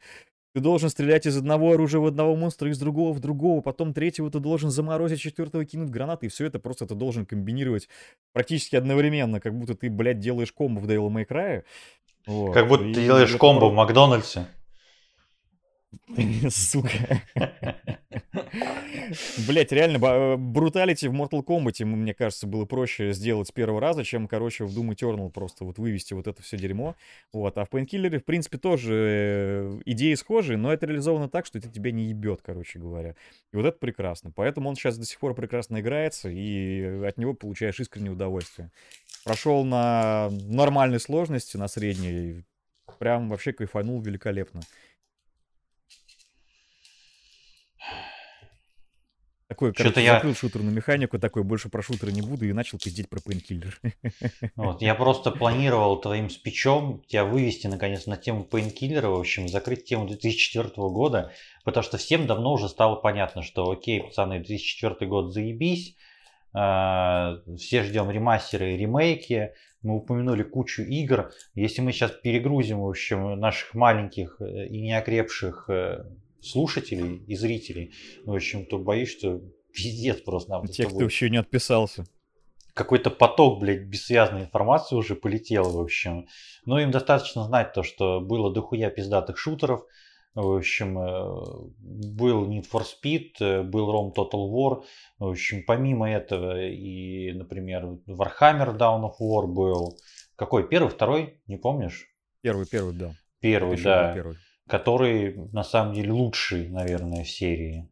[SPEAKER 2] Ты должен стрелять из одного оружия в одного монстра, из другого в другого, потом третьего ты должен заморозить, четвертого кинуть гранаты, и все это просто ты должен комбинировать практически одновременно, как будто ты, блядь, делаешь комбо в Devil May Cry.
[SPEAKER 1] Вот. Как будто и ты делаешь комбо в Макдональдсе. *laughs*
[SPEAKER 2] Сука. *laughs* Блять, реально, бруталити в Mortal Kombat, мне кажется, было проще сделать с первого раза, чем, короче, в Doom Eternal просто вот вывести вот это все дерьмо. Вот, а в Painkiller, в принципе, тоже э, идеи схожие, но это реализовано так, что это тебя не ебет, короче говоря. И вот это прекрасно. Поэтому он сейчас до сих пор прекрасно играется, и от него получаешь искреннее удовольствие. Прошел на нормальной сложности, на средней, прям вообще кайфанул великолепно. Такой, короче, я... закрыл шутерную механику, такой, больше про шутеры не буду, и начал пиздеть про Painkiller.
[SPEAKER 1] Вот, я просто планировал твоим спичом тебя вывести, наконец, на тему Painkiller а, в общем, закрыть тему 2004 года, потому что всем давно уже стало понятно, что, окей, пацаны, 2004 год заебись, а, все ждем ремастеры и ремейки, мы упомянули кучу игр. Если мы сейчас перегрузим, в общем, наших маленьких э, и неокрепших э, слушателей и зрителей. Ну, в общем, то боюсь, что пиздец просто нам.
[SPEAKER 2] Те, кто еще не отписался.
[SPEAKER 1] Какой-то поток, блядь, бессвязной информации уже полетел, в общем. Но им достаточно знать то, что было дохуя пиздатых шутеров. В общем, э, был Need for Speed, э, был Rome Total War. В общем, помимо этого и, например, Warhammer Down of War был. Какой? Первый, второй? Не помнишь?
[SPEAKER 2] Первый, первый, да.
[SPEAKER 1] Первый, да. Первый который на самом деле лучший, наверное, в серии.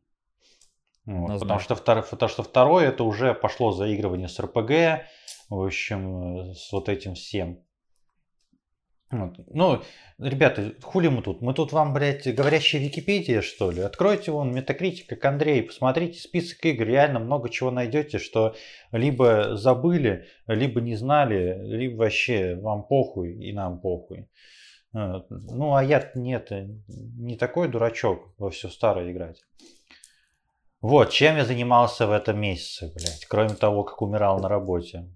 [SPEAKER 1] Вот, потому, что втор, потому что второй это уже пошло заигрывание с РПГ, в общем, с вот этим всем. Вот. Ну, ребята, хули мы тут? Мы тут вам, блядь, говорящая Википедия, что ли? Откройте вон Метакритик, как Андрей, посмотрите список игр, реально много чего найдете, что либо забыли, либо не знали, либо вообще вам похуй и нам похуй. А, ну, а я нет, не такой дурачок во все старое играть. Вот, чем я занимался в этом месяце, блядь, кроме того, как умирал на работе.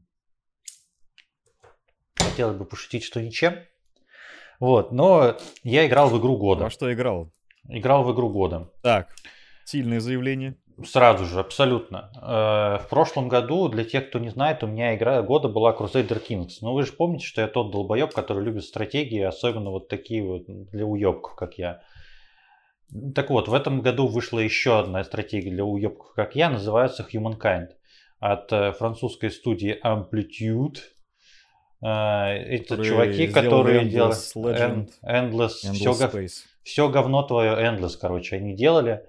[SPEAKER 1] Хотелось бы пошутить, что ничем. Вот, но я играл в игру года.
[SPEAKER 2] А что играл?
[SPEAKER 1] Играл в игру года.
[SPEAKER 2] Так, сильное заявление.
[SPEAKER 1] Сразу же, абсолютно. Э, в прошлом году, для тех, кто не знает, у меня игра года была Crusader Kings. Но вы же помните, что я тот долбоеб, который любит стратегии, особенно вот такие вот для уебков, как я. Так вот, в этом году вышла еще одна стратегия для уебков, как я, называется Humankind. От э, французской студии Amplitude. Э, это которые чуваки, которые делали Legend, Endless, Endless все, все говно твое Endless, короче, они делали.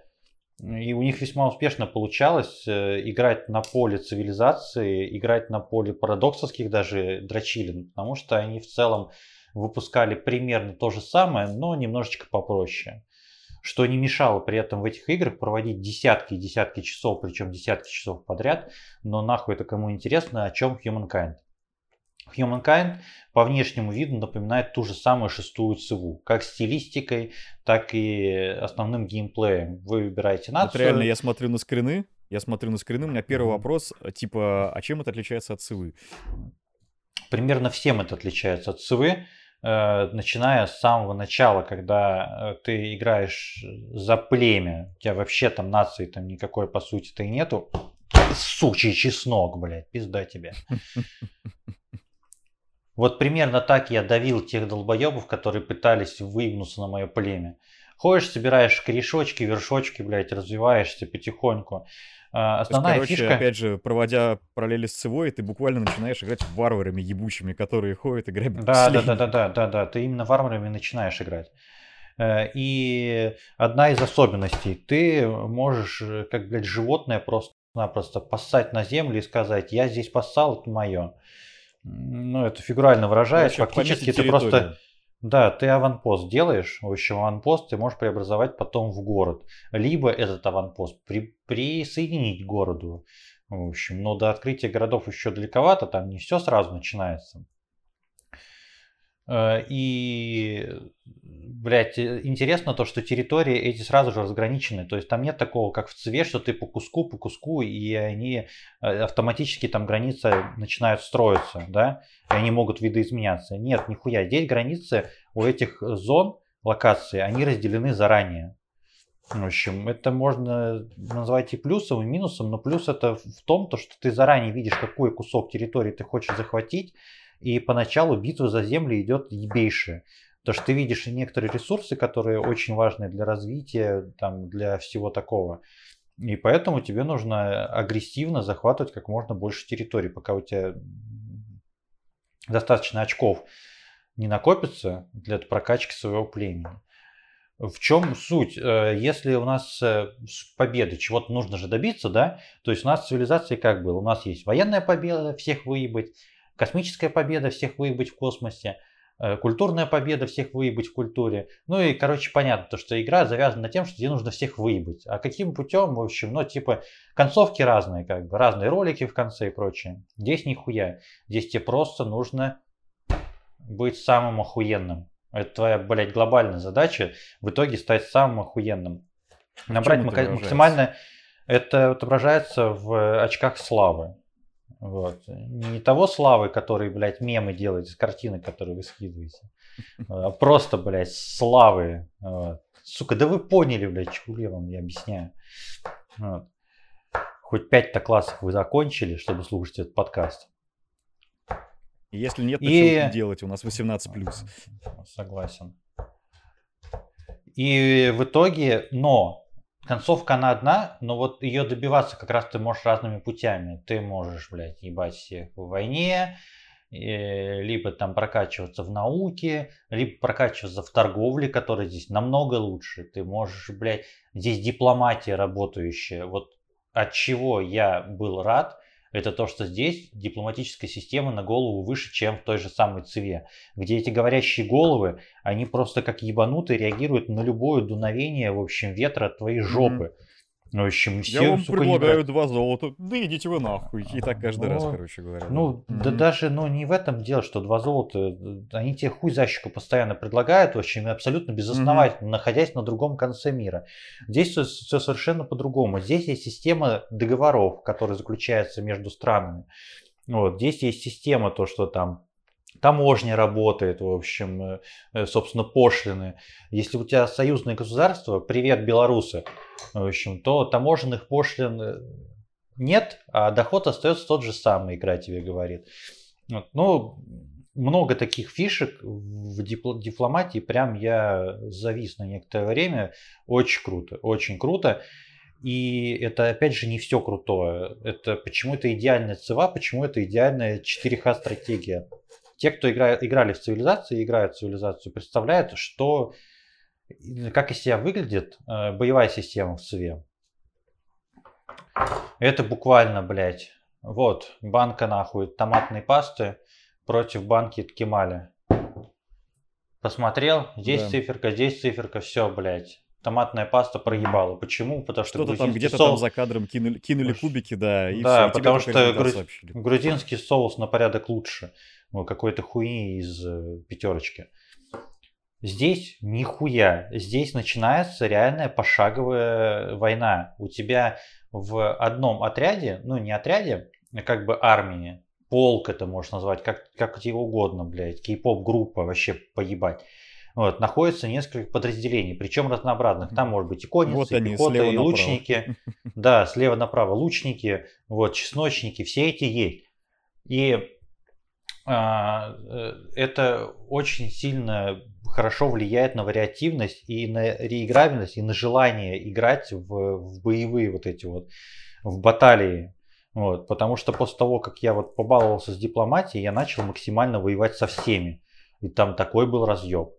[SPEAKER 1] И у них весьма успешно получалось э, играть на поле цивилизации, играть на поле парадоксовских даже дрочилин, потому что они в целом выпускали примерно то же самое, но немножечко попроще. Что не мешало при этом в этих играх проводить десятки и десятки часов, причем десятки часов подряд. Но нахуй это кому интересно, о чем Humankind. Humankind по внешнему виду напоминает ту же самую шестую циву, как стилистикой, так и основным геймплеем. Вы выбираете нацию. Вот
[SPEAKER 2] реально, я смотрю на скрины, я смотрю на скрины, у меня первый вопрос, типа, а чем это отличается от цивы?
[SPEAKER 1] примерно всем это отличается от ЦВ, э, начиная с самого начала, когда э, ты играешь за племя, у тебя вообще там нации там никакой по сути-то и нету. Сучий чеснок, блядь, пизда тебе. *laughs* Вот примерно так я давил тех долбоебов, которые пытались выгнуться на мое племя. Ходишь, собираешь корешочки, вершочки, блядь, развиваешься потихоньку.
[SPEAKER 2] А, основная есть, короче, фишка... опять же, проводя параллели с Цивой, ты буквально начинаешь играть варварами ебучими, которые ходят и грабят
[SPEAKER 1] да, да, да, да, да, да, да, ты именно варварами начинаешь играть. Э, и одна из особенностей, ты можешь, э, как, блядь, животное просто-напросто поссать на землю и сказать, я здесь поссал, это мое. Ну, это фигурально выражаясь, фактически ты просто да, ты аванпост делаешь, в общем, аванпост ты можешь преобразовать потом в город. Либо этот аванпост при, присоединить к городу. В общем, но до открытия городов еще далековато, там не все сразу начинается. Э, и, блядь, э, интересно то, что территории эти сразу же разграничены. То есть там нет такого, как в ЦВЕ, что ты по куску, по куску, и они э, автоматически там границы начинают строиться, да, и они могут видоизменяться. Нет, нихуя. Здесь границы у этих зон, локаций, они разделены заранее. В общем, это можно назвать и плюсом, и минусом, но плюс это в том, то, что ты заранее видишь, какой кусок территории ты хочешь захватить, и поначалу битва за землю идет ебейшая. Потому что ты видишь некоторые ресурсы, которые очень важны для развития, там, для всего такого. И поэтому тебе нужно агрессивно захватывать как можно больше территорий, пока у тебя достаточно очков не накопится для прокачки своего племени. В чем суть? Э, если у нас э, победы, чего-то нужно же добиться, да, то есть у нас цивилизация как было? У нас есть военная победа, всех выебать, космическая победа, всех выебать в космосе, э, культурная победа, всех выебать в культуре. Ну и, короче, понятно, то, что игра завязана на тем, что тебе нужно всех выебать. А каким путем, в общем, ну, типа, концовки разные, как бы, разные ролики в конце и прочее. Здесь нихуя. Здесь тебе просто нужно быть самым охуенным. Это твоя, блядь, глобальная задача в итоге стать самым охуенным. Набрать максимально... Это отображается в очках славы. Вот. Не того славы, который, блядь, мемы делает из картинок, которые вы скидываете. А *laughs* просто, блядь, славы. Вот. Сука, да вы поняли, блядь, чего я вам не объясняю. Вот. Хоть пять-то классов вы закончили, чтобы слушать этот подкаст.
[SPEAKER 2] Если нет, то и... делать? У нас 18+.
[SPEAKER 1] Согласен. И в итоге, но концовка она одна, но вот ее добиваться как раз ты можешь разными путями. Ты можешь, блядь, ебать всех в войне, либо там прокачиваться в науке, либо прокачиваться в торговле, которая здесь намного лучше. Ты можешь, блядь, здесь дипломатия работающая. Вот от чего я был рад, это то, что здесь дипломатическая система на голову выше, чем в той же самой ЦВе, где эти говорящие головы, они просто как ебанутые реагируют на любое дуновение, в общем, ветра твоей жопы. Mm-hmm.
[SPEAKER 2] В общем, все, Я вам сука, предлагаю не... два золота. Да идите вы нахуй. И так каждый ну, раз, короче говоря.
[SPEAKER 1] Ну, да, mm-hmm. да даже, ну, не в этом дело, что два золота. Они тебе хуй за щеку постоянно предлагают, в общем, абсолютно безосновательно, mm-hmm. находясь на другом конце мира. Здесь все, все совершенно по-другому. Здесь есть система договоров, которые заключаются между странами. Вот, здесь есть система, то, что там таможня работает, в общем, э, э, собственно, пошлины. Если у тебя союзное государство, привет, белорусы, в общем, то таможенных пошлин э, нет, а доход остается тот же самый, игра тебе говорит. Вот. Ну, много таких фишек в дипломатии, прям я завис на некоторое время. Очень круто, очень круто. И это, опять же, не все крутое. Это почему это идеальная цива, почему это идеальная 4Х стратегия те, кто играет, играли в цивилизацию, играют в цивилизацию, представляют, что, как из себя выглядит э, боевая система в ЦВе. Это буквально, блядь, вот, банка нахуй томатной пасты против банки ткемали. Посмотрел, здесь да. циферка, здесь циферка, все, блядь. Томатная паста проебала. Почему? Потому что
[SPEAKER 2] что-то там где-то соус... там за кадром кинули, кинули кубики, да,
[SPEAKER 1] и да, все, потому что груз... грузинский соус на порядок лучше какой-то хуйни из э, пятерочки. Здесь нихуя. Здесь начинается реальная пошаговая война. У тебя в одном отряде, ну не отряде, а как бы армии, полк это можешь назвать, как, как тебе угодно, блядь, кей-поп группа, вообще поебать. Вот, находится несколько подразделений, причем разнообразных. Там может быть и конницы, вот и они, пехота, и лучники. *laughs* Да, слева направо лучники, вот, чесночники, все эти есть. И э, это очень сильно хорошо влияет на вариативность и на реиграбельность, и на желание играть в, в боевые вот эти вот, в баталии. Вот, потому что после того, как я вот побаловался с дипломатией, я начал максимально воевать со всеми. И там такой был разъеб.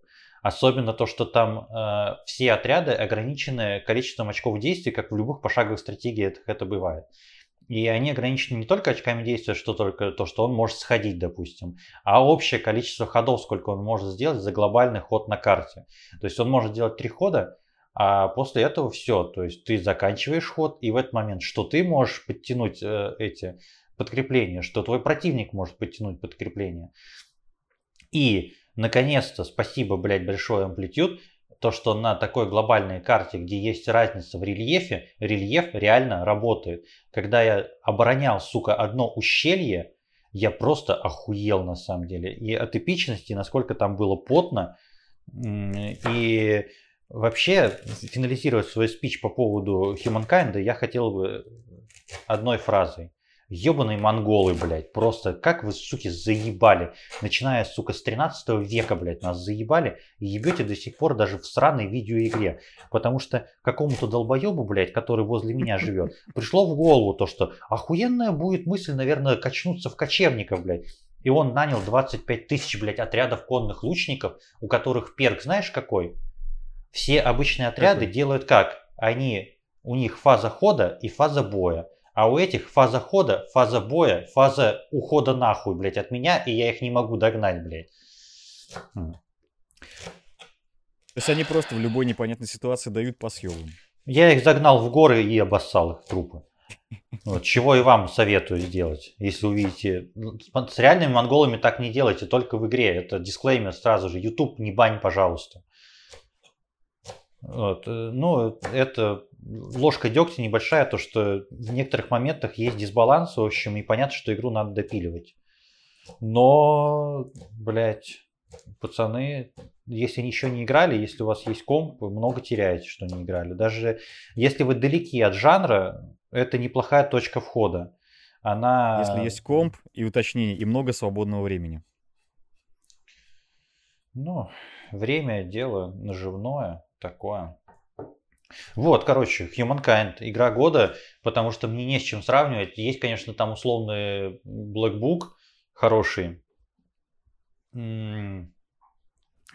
[SPEAKER 1] Особенно то, что там э, все отряды ограничены количеством очков действий, как в любых пошаговых стратегиях это бывает. И они ограничены не только очками действия, что только то, что он может сходить, допустим, а общее количество ходов, сколько он может сделать за глобальный ход на карте. То есть он может делать три хода, а после этого все. То есть ты заканчиваешь ход, и в этот момент, что ты можешь подтянуть э, эти подкрепления, что твой противник может подтянуть подкрепление. И, наконец-то, спасибо, блядь, большой амплитуд, то, что на такой глобальной карте, где есть разница в рельефе, рельеф реально работает. Когда я оборонял, сука, одно ущелье, я просто охуел на самом деле. И от эпичности, насколько там было потно. И вообще, финализировать свой спич по поводу Humankind я хотел бы одной фразой. Ебаные монголы, блядь, просто как вы, суки, заебали. Начиная, сука, с 13 века, блядь, нас заебали и ебете до сих пор даже в сраной видеоигре. Потому что какому-то долбоебу, блядь, который возле меня живет, *laughs* пришло в голову то, что охуенная будет мысль, наверное, качнуться в кочевников, блядь. И он нанял 25 тысяч, блядь, отрядов конных лучников, у которых перк знаешь какой? Все обычные отряды какой? делают как? Они, у них фаза хода и фаза боя. А у этих фаза хода, фаза боя, фаза ухода нахуй, блядь, от меня, и я их не могу догнать, блядь.
[SPEAKER 2] То есть они просто в любой непонятной ситуации дают по съебам.
[SPEAKER 1] Я их загнал в горы и обоссал их трупы. Вот, чего и вам советую сделать, если увидите. С реальными монголами так не делайте, только в игре. Это дисклеймер сразу же. YouTube не бань, пожалуйста. Вот. Э, ну, это ложка дегтя небольшая, то что в некоторых моментах есть дисбаланс, в общем, и понятно, что игру надо допиливать. Но, блядь, пацаны, если еще не играли, если у вас есть комп, вы много теряете, что не играли. Даже если вы далеки от жанра, это неплохая точка входа. Она...
[SPEAKER 2] Если есть комп и уточнение, и много свободного времени.
[SPEAKER 1] Ну, время, дело наживное такое. Вот, короче, Humankind, игра года, потому что мне не с чем сравнивать. Есть, конечно, там условный Black Book хороший.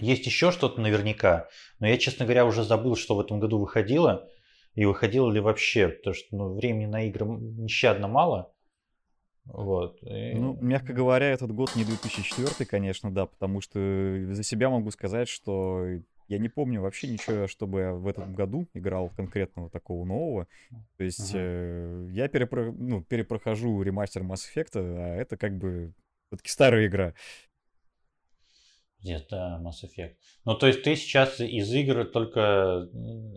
[SPEAKER 1] Есть еще что-то наверняка, но я, честно говоря, уже забыл, что в этом году выходило. И выходило ли вообще, потому что ну, времени на игры нещадно мало. Вот.
[SPEAKER 2] И... Ну, мягко говоря, этот год не 2004, конечно, да, потому что за себя могу сказать, что я не помню вообще ничего, чтобы я в этом году играл конкретного такого нового. То есть uh-huh. э, я перепро... ну, перепрохожу ремастер Mass Effect, а это как бы все-таки старая игра.
[SPEAKER 1] Нет, да, Mass Effect. Ну, то есть ты сейчас из игр только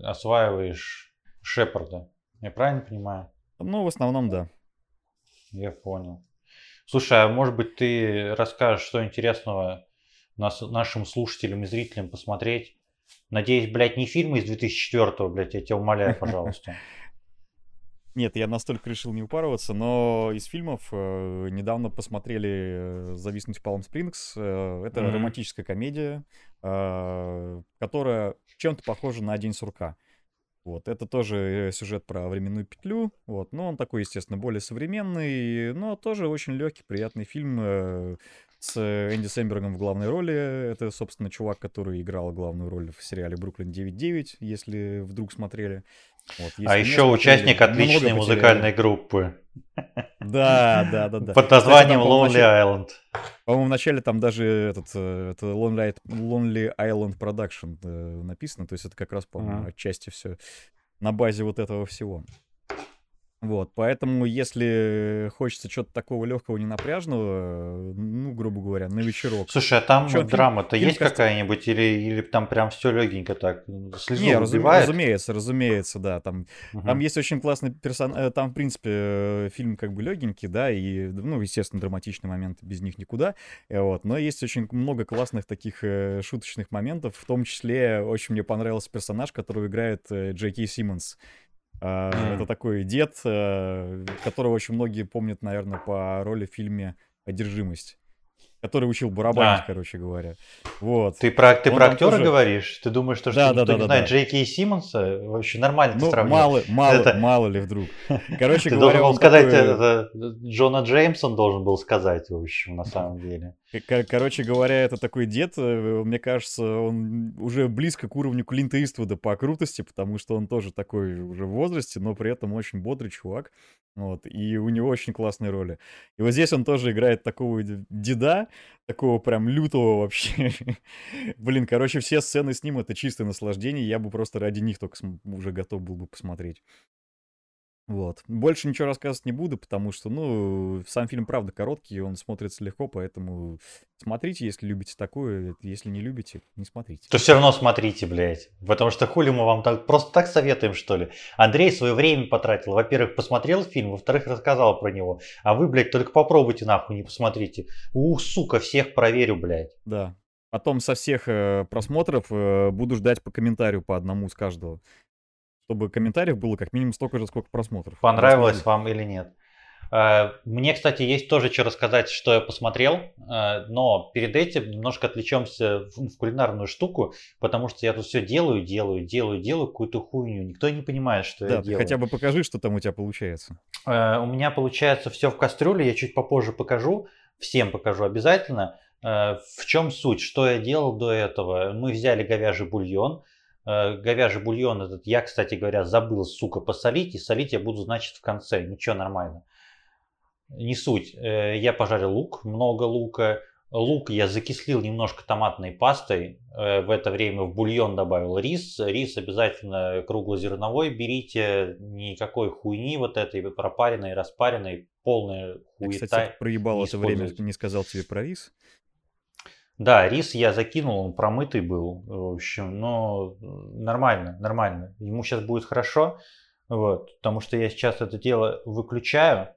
[SPEAKER 1] осваиваешь Шепарда. Я правильно понимаю?
[SPEAKER 2] Ну, в основном, да.
[SPEAKER 1] Я понял. Слушай, а может быть ты расскажешь, что интересного нас, нашим слушателям и зрителям посмотреть Надеюсь, блядь, не фильмы из 2004-го, блядь, я тебя умоляю, *laughs* пожалуйста.
[SPEAKER 2] Нет, я настолько решил не упарываться, но из фильмов э, недавно посмотрели э, «Зависнуть в Палм Спрингс». Э, это mm-hmm. романтическая комедия, э, которая чем-то похожа на «День сурка». Вот, это тоже э, сюжет про временную петлю, вот, но он такой, естественно, более современный, но тоже очень легкий, приятный фильм. Э, с Энди Сэмбергом в главной роли. Это, собственно, чувак, который играл главную роль в сериале «Бруклин 9.9», если вдруг смотрели.
[SPEAKER 1] Вот, а еще участник отличной музыкальной группы.
[SPEAKER 2] Да, да, да, да.
[SPEAKER 1] Под названием Lonely Island.
[SPEAKER 2] По-моему, вначале там даже этот э, это Lonely, Lonely Island Production э, написано, то есть это как раз, по-моему, отчасти все на базе вот этого всего. Вот, поэтому, если хочется чего-то такого легкого, ненапряжного, ну, грубо говоря, на вечерок.
[SPEAKER 1] Слушай, а там Причем драма-то фильм, есть какая-нибудь или, или там прям все легенько так?
[SPEAKER 2] Слезу Не, разум, разумеется, разумеется, да. Там, угу. там есть очень классный персон... Э, там, в принципе, э, фильм как бы легенький, да, и, ну, естественно, драматичные моменты, без них никуда. Э, вот, но есть очень много классных таких шуточных моментов, в том числе очень мне понравился персонаж, который играет Джей Кей Симмонс. Mm. Это такой дед, э, которого очень многие помнят, наверное, по роли в фильме «Одержимость» который учил барабанить, да. короче говоря. Вот.
[SPEAKER 1] Ты про, ты про актера тоже... говоришь? Ты думаешь, что, да, что да, никто да, не да, знает да. Джей Кей Симмонса? Вообще нормально
[SPEAKER 2] ну, ты мало, мало, это... мало ли вдруг. Короче *laughs*
[SPEAKER 1] ты говоря, должен был сказать, такой... это, Джона Джеймсон должен был сказать, в общем, на самом деле.
[SPEAKER 2] Короче говоря, это такой дед, э, мне кажется, он уже близко к уровню Клинта Иствуда по крутости, потому что он тоже такой уже в возрасте, но при этом очень бодрый чувак. Вот, и у него очень классные роли. И вот здесь он тоже играет такого деда, такого прям лютого вообще. *laughs* Блин, короче, все сцены с ним это чистое наслаждение, я бы просто ради них только уже готов был бы посмотреть. Вот. Больше ничего рассказывать не буду, потому что, ну, сам фильм, правда, короткий, он смотрится легко, поэтому смотрите, если любите такое, если не любите, не смотрите.
[SPEAKER 1] То все равно смотрите, блядь. Потому что хули мы вам так, просто так советуем, что ли. Андрей свое время потратил. Во-первых, посмотрел фильм, во-вторых, рассказал про него. А вы, блядь, только попробуйте нахуй, не посмотрите. Ух, сука, всех проверю, блядь.
[SPEAKER 2] Да. Потом со всех э, просмотров э, буду ждать по комментарию по одному с каждого чтобы комментариев было как минимум столько же, сколько просмотров.
[SPEAKER 1] Понравилось вам или нет. Э, мне, кстати, есть тоже что рассказать, что я посмотрел, э, но перед этим немножко отвлечемся в кулинарную штуку, потому что я тут все делаю, делаю, делаю, делаю какую-то хуйню. Никто не понимает, что да, я делаю.
[SPEAKER 2] хотя бы покажи, что там у тебя получается.
[SPEAKER 1] Э, у меня получается все в кастрюле, я чуть попозже покажу, всем покажу обязательно. В чем суть, что я делал до этого? Мы взяли говяжий бульон, говяжий бульон этот, я, кстати говоря, забыл, сука, посолить, и солить я буду, значит, в конце. Ничего, нормально. Не суть. Э, я пожарил лук, много лука. Лук я закислил немножко томатной пастой. Э, в это время в бульон добавил рис. Рис обязательно круглозерновой берите. Никакой хуйни вот этой пропаренной, распаренной, полная хуета.
[SPEAKER 2] Я, кстати, проебал это время, не сказал тебе про рис.
[SPEAKER 1] Да, рис я закинул, он промытый был, в общем, но нормально, нормально. Ему сейчас будет хорошо, вот, потому что я сейчас это дело выключаю.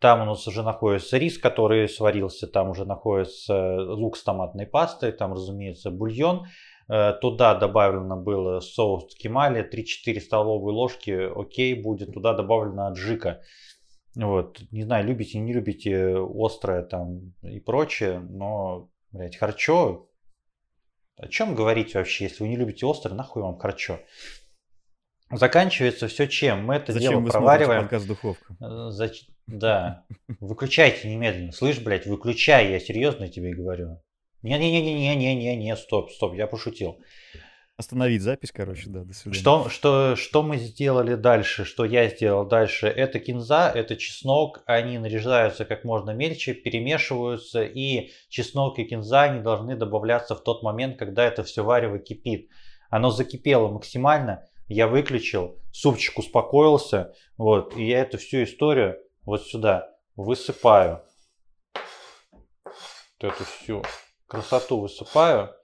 [SPEAKER 1] Там у нас уже находится рис, который сварился, там уже находится лук с томатной пастой, там, разумеется, бульон. Э, туда добавлено было соус кемали, 3-4 столовые ложки, окей, будет. Туда добавлено аджика. Вот, не знаю, любите, не любите острое там и прочее, но Блять, харчо? О чем говорить вообще, если вы не любите острый, нахуй вам харчо? Заканчивается все чем? Мы это Зачем дело вы провариваем.
[SPEAKER 2] подкаст духовка?
[SPEAKER 1] Э, зач... Да. *laughs* Выключайте немедленно. Слышь, блядь, выключай, я серьезно тебе говорю. Не-не-не-не-не-не-не, стоп, стоп, я пошутил.
[SPEAKER 2] Остановить запись, короче, да, до
[SPEAKER 1] свидания. Что, что, что мы сделали дальше, что я сделал дальше? Это кинза, это чеснок, они нарезаются как можно мельче, перемешиваются, и чеснок и кинза не должны добавляться в тот момент, когда это все варево кипит. Оно закипело максимально, я выключил, супчик успокоился, вот, и я эту всю историю вот сюда высыпаю. Вот эту всю красоту высыпаю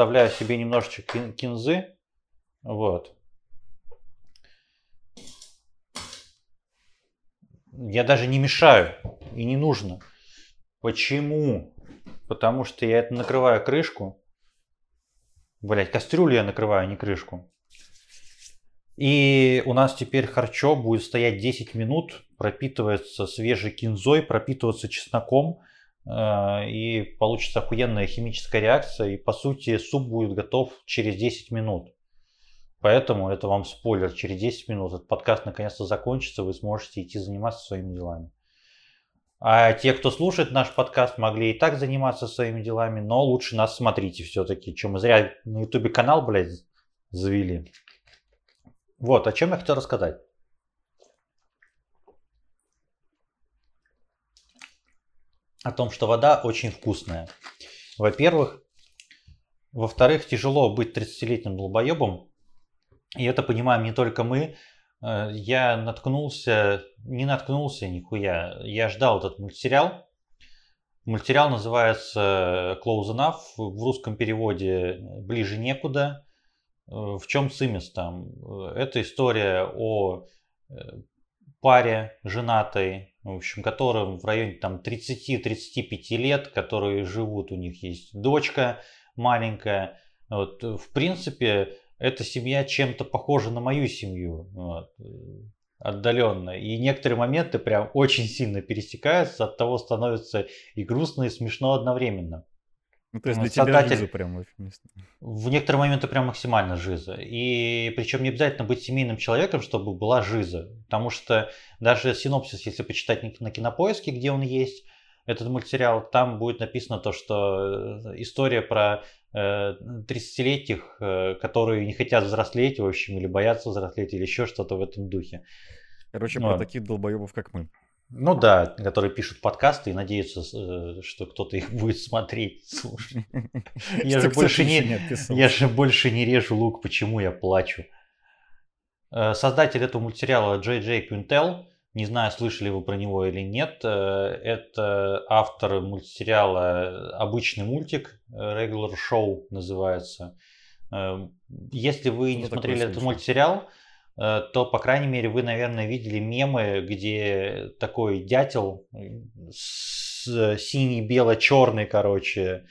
[SPEAKER 1] вставляю себе немножечко кинзы. Вот. Я даже не мешаю и не нужно. Почему? Потому что я это накрываю крышку. Блять, кастрюлю я накрываю, а не крышку. И у нас теперь харчо будет стоять 10 минут, пропитывается свежей кинзой, пропитываться чесноком. Э, и получится охуенная химическая реакция, и по сути суп будет готов через 10 минут. Поэтому это вам спойлер, через 10 минут этот подкаст наконец-то закончится, вы сможете идти заниматься своими делами. А те, кто слушает наш подкаст, могли и так заниматься своими делами, но лучше нас смотрите все-таки. Чем мы зря на ютубе канал, блядь, завели. Вот, о чем я хотел рассказать. О том, что вода очень вкусная. Во-первых. Во-вторых, тяжело быть 30-летним долбоебом. И это понимаем не только мы. э, я наткнулся, не наткнулся нихуя, я ждал этот мультсериал. Мультсериал называется Close Enough, в русском переводе «Ближе некуда». В чем цимис там? Это история о паре женатой, в общем, которым в районе там 30-35 лет, которые живут, у них есть дочка маленькая. Вот, в принципе, эта семья чем-то похожа на мою семью. Вот, отдаленно. И некоторые моменты прям очень сильно пересекаются, от того становится и грустно, и смешно одновременно.
[SPEAKER 2] Ну, то есть для Создатель... тебя жиза прям очень
[SPEAKER 1] В некоторые моменты прям максимально жиза. И причем не обязательно быть семейным человеком, чтобы была жиза. Потому что даже синопсис, если почитать на кинопоиске, где он есть, этот мультсериал, там будет написано то, что э, история про 30-летних, э, э, которые не хотят взрослеть, в общем, или боятся взрослеть, или еще что-то в этом духе.
[SPEAKER 2] Короче, вот. про таких долбоебов, как мы.
[SPEAKER 1] Ну да, которые пишут подкасты и надеются, э, что кто-то их *laughs* будет смотреть, слушать. *laughs* Я же больше не, я же больше не режу лук, почему я плачу. Э, создатель этого мультсериала Джей Джей Квинтел, не знаю, слышали вы про него или нет, э, это автор мультсериала «Обычный мультик», Regular Show называется. Если вы не смотрели этот мультсериал, то, по крайней мере, вы, наверное, видели мемы, где такой дятел с синий-бело-черный, короче,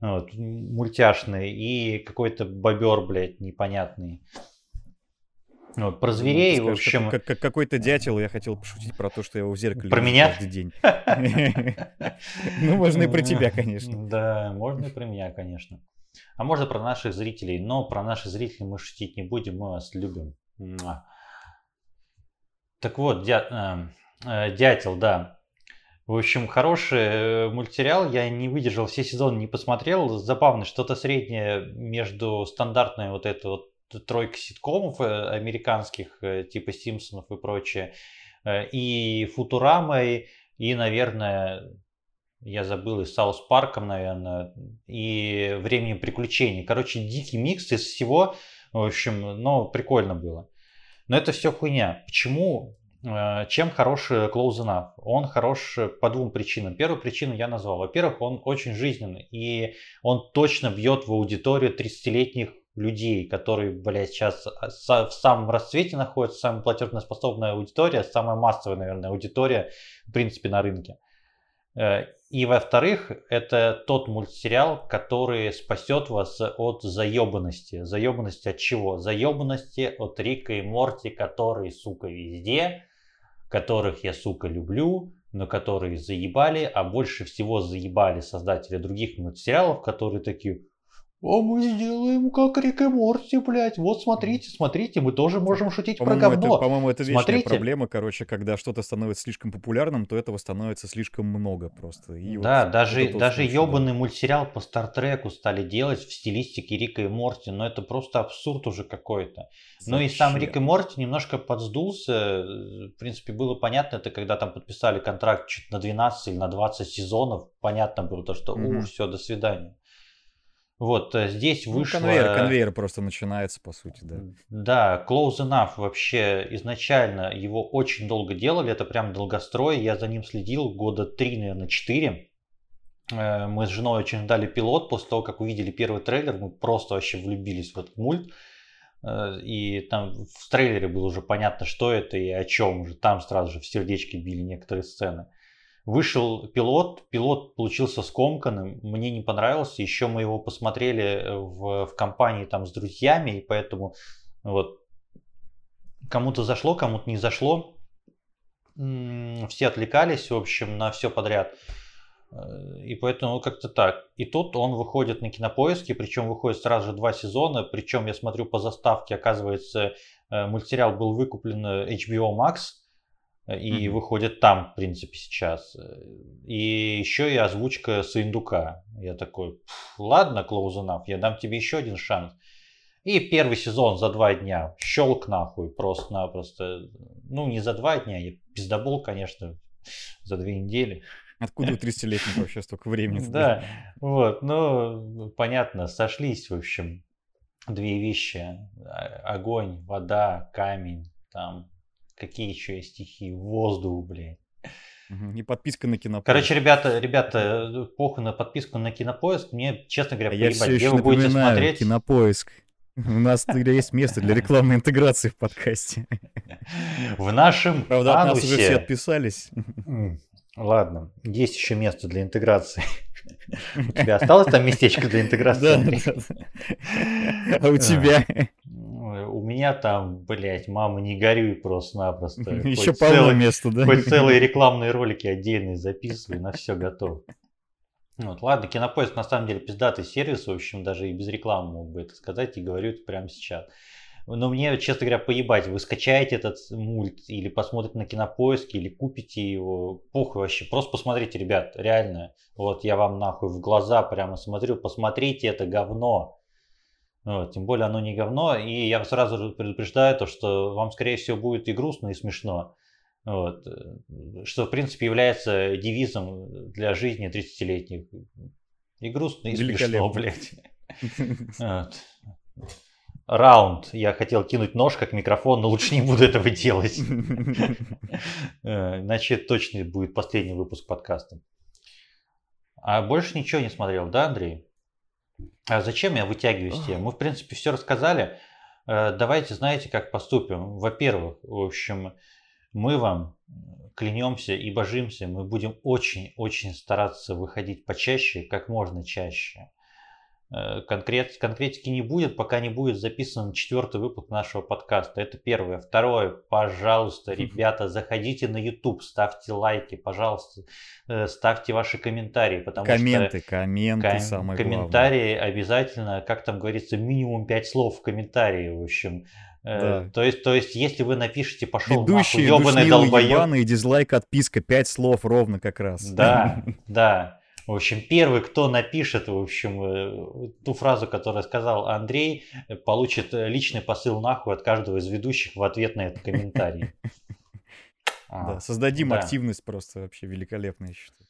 [SPEAKER 1] вот, мультяшный, и какой-то бобер, блядь, непонятный. Вот, про зверей, ну, в общем...
[SPEAKER 2] Как, как, какой-то дятел, я хотел пошутить про то, что я его в зеркале
[SPEAKER 1] Про меня?
[SPEAKER 2] каждый день. *laughs* Ну, можно и про тебя, конечно.
[SPEAKER 1] Да, можно и про меня, конечно. А можно про наших зрителей, но про наших зрителей мы шутить не будем, мы вас любим. Так вот, дя, э, э, дятел, да. В общем, хороший э, мультсериал. Я не выдержал все сезоны, не посмотрел. Забавно, что-то среднее между стандартной вот этой вот тройкой ситкомов американских, типа Симпсонов и прочее, и Футурамой, и, наверное, я забыл, и Саус Парком, наверное, и Временем приключений. Короче, дикий микс из всего. В общем, ну, прикольно было. Но это все хуйня. Почему? Э, чем хорош Close Enough? Он хорош по двум причинам. Первую причину я назвал. Во-первых, он очень жизненный. И он точно бьет в аудиторию 30-летних людей, которые, блядь, сейчас в самом расцвете находятся, самая платежеспособная аудитория, самая массовая, наверное, аудитория, в принципе, на рынке. Э, и во-вторых, это тот мультсериал, который спасет вас от заебанности. Заебанности от чего? Заебанности от Рика и Морти, которые, сука, везде, которых я, сука, люблю, но которые заебали, а больше всего заебали создатели других мультсериалов, которые такие, а мы сделаем как Рик и Морти, блядь. Вот смотрите, смотрите, мы тоже можем шутить про говно.
[SPEAKER 2] По-моему, это вечная смотрите. проблема, короче, когда что-то становится слишком популярным, то этого становится слишком много просто.
[SPEAKER 1] И да, вот, даже, вот даже ебаный да. мультсериал по Стартреку стали делать в стилистике Рика и Морти, но это просто абсурд уже какой-то. Ну и сам Рик и Морти немножко подсдулся. В принципе, было понятно, это когда там подписали контракт чуть на 12 или на 20 сезонов, понятно было то, что, mm-hmm. у, все, до свидания. Вот э, здесь ну, вышло...
[SPEAKER 2] Конвейер, конвейер просто начинается, по сути, да.
[SPEAKER 1] Да, Close Enough вообще изначально его очень долго делали, это прям долгострой, я за ним следил года три, наверное, четыре. Э, мы с женой очень ждали пилот, после того, как увидели первый трейлер, мы просто вообще влюбились в этот мульт. Э, и там в трейлере было уже понятно, что это и о чем. Уже там сразу же в сердечке били некоторые сцены. Вышел пилот, пилот получился скомканным, мне не понравился. Еще мы его посмотрели э, в, в компании там с друзьями, и поэтому вот кому-то зашло, кому-то не зашло. Все отвлекались, в общем, на все подряд. Э, и поэтому как-то так. И тут он выходит на кинопоиске, причем выходит сразу же два сезона. Причем я смотрю по заставке, оказывается, э, мультсериал был выкуплен HBO Max и mm-hmm. выходит там, в принципе, сейчас. И еще и озвучка с индука. Я такой, ладно, close enough, я дам тебе еще один шанс. И первый сезон за два дня. Щелк нахуй, просто-напросто. Ну, не за два дня, я пиздобол, конечно, за две недели.
[SPEAKER 2] Откуда у *laughs* 30-летних вообще столько времени?
[SPEAKER 1] Да, вот, ну, понятно, сошлись, в общем, две вещи. Огонь, вода, камень, там, Какие еще есть стихи? Воздух, блядь.
[SPEAKER 2] И подписка на кинопоиск.
[SPEAKER 1] Короче, ребята, ребята, похуй на подписку на кинопоиск. Мне, честно говоря,
[SPEAKER 2] А я
[SPEAKER 1] поебать,
[SPEAKER 2] все
[SPEAKER 1] где вы будете смотреть.
[SPEAKER 2] кинопоиск. У нас есть место для *laughs* рекламной интеграции в подкасте.
[SPEAKER 1] В нашем
[SPEAKER 2] Правда, от нас уже все отписались.
[SPEAKER 1] Ладно, есть еще место для интеграции. У тебя осталось там местечко для *laughs* интеграции?
[SPEAKER 2] Да. А у тебя?
[SPEAKER 1] У меня там, блядь, мама, не горюй просто-напросто.
[SPEAKER 2] Еще полно
[SPEAKER 1] целый-
[SPEAKER 2] места, да?
[SPEAKER 1] Хоть целые рекламные ролики отдельные записывай, на все готов. Вот, ладно, Кинопоиск на самом деле пиздатый сервис, в общем, даже и без рекламы мог бы это сказать, и говорю это прямо сейчас. Но мне, честно говоря, поебать, вы скачаете этот мульт или посмотрите на Кинопоиске, или купите его, похуй вообще, просто посмотрите, ребят, реально, вот я вам нахуй в глаза прямо смотрю, посмотрите это говно. Вот, тем более оно не говно, и я сразу же предупреждаю то, что вам, скорее всего, будет и грустно, и смешно. Вот. э, Что, в принципе, является девизом для жизни 30-летних. И грустно, и смешно, блядь. *laughs* Раунд. Я хотел кинуть нож как микрофон, но лучше не буду этого делать. *laughs* Э, Иначе точно будет последний выпуск подкаста. А больше ничего не смотрел, да, Андрей? А зачем я вытягиваю с темы? Мы, в принципе, все рассказали. Э, Давайте, знаете, как поступим. Во-первых, в общем, мы вам клянемся и божимся, мы будем очень-очень стараться выходить почаще, как можно чаще. Э, Конкрет, конкретики не будет, пока не будет записан четвертый выпуск нашего подкаста. Это первое. Второе, пожалуйста, ребята, заходите на YouTube, ставьте лайки, пожалуйста, э, ставьте ваши комментарии, потому что
[SPEAKER 2] Комменты, комменты,
[SPEAKER 1] Ком-
[SPEAKER 2] самое главное.
[SPEAKER 1] комментарии обязательно, как там говорится, минимум 5 слов в комментарии, в общем. Э,
[SPEAKER 2] Да.
[SPEAKER 1] То, есть, то есть, если вы напишите «пошел
[SPEAKER 2] Ведущие,
[SPEAKER 1] нахуй, ебаный долбоеб»,
[SPEAKER 2] ебаные, дизлайк, отписка, пять слов ровно как раз.
[SPEAKER 1] да, *laughs* да. В общем, первый, кто напишет, в общем, э, ту фразу, которую сказал Андрей, э, получит э, личный посыл нахуй от каждого из ведущих в ответ на этот комментарий. *laughs* А,
[SPEAKER 2] Да, создадим
[SPEAKER 1] да.
[SPEAKER 2] активность просто вообще великолепно, я считаю.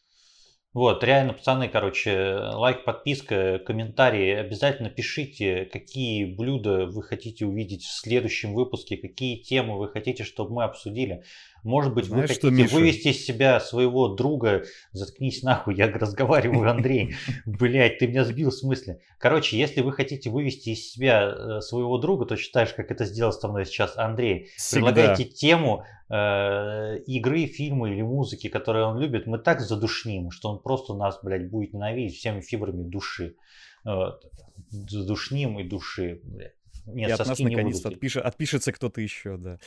[SPEAKER 1] Вот, реально, пацаны, короче, лайк, подписка, комментарии. Обязательно пишите, какие блюда вы хотите увидеть в следующем выпуске, какие темы вы хотите, чтобы мы обсудили. Может быть,
[SPEAKER 2] Знаешь
[SPEAKER 1] вы
[SPEAKER 2] что,
[SPEAKER 1] хотите
[SPEAKER 2] Миша?
[SPEAKER 1] вывести из себя своего друга. Заткнись нахуй, я разговариваю, Андрей. *laughs* Блять, ты меня сбил в смысле. Короче, если вы хотите вывести из себя э, своего друга, то считаешь, как это сделал со мной сейчас Андрей.
[SPEAKER 2] Всегда.
[SPEAKER 1] Предлагайте тему э, игры, фильма или музыки, которые он любит, мы так задушним, что он просто нас, блядь, будет ненавидеть всеми фибрами души. Вот. Задушним и души, блядь. Нет,
[SPEAKER 2] И от нас наконец-то отпишет- отпишется кто-то еще, да.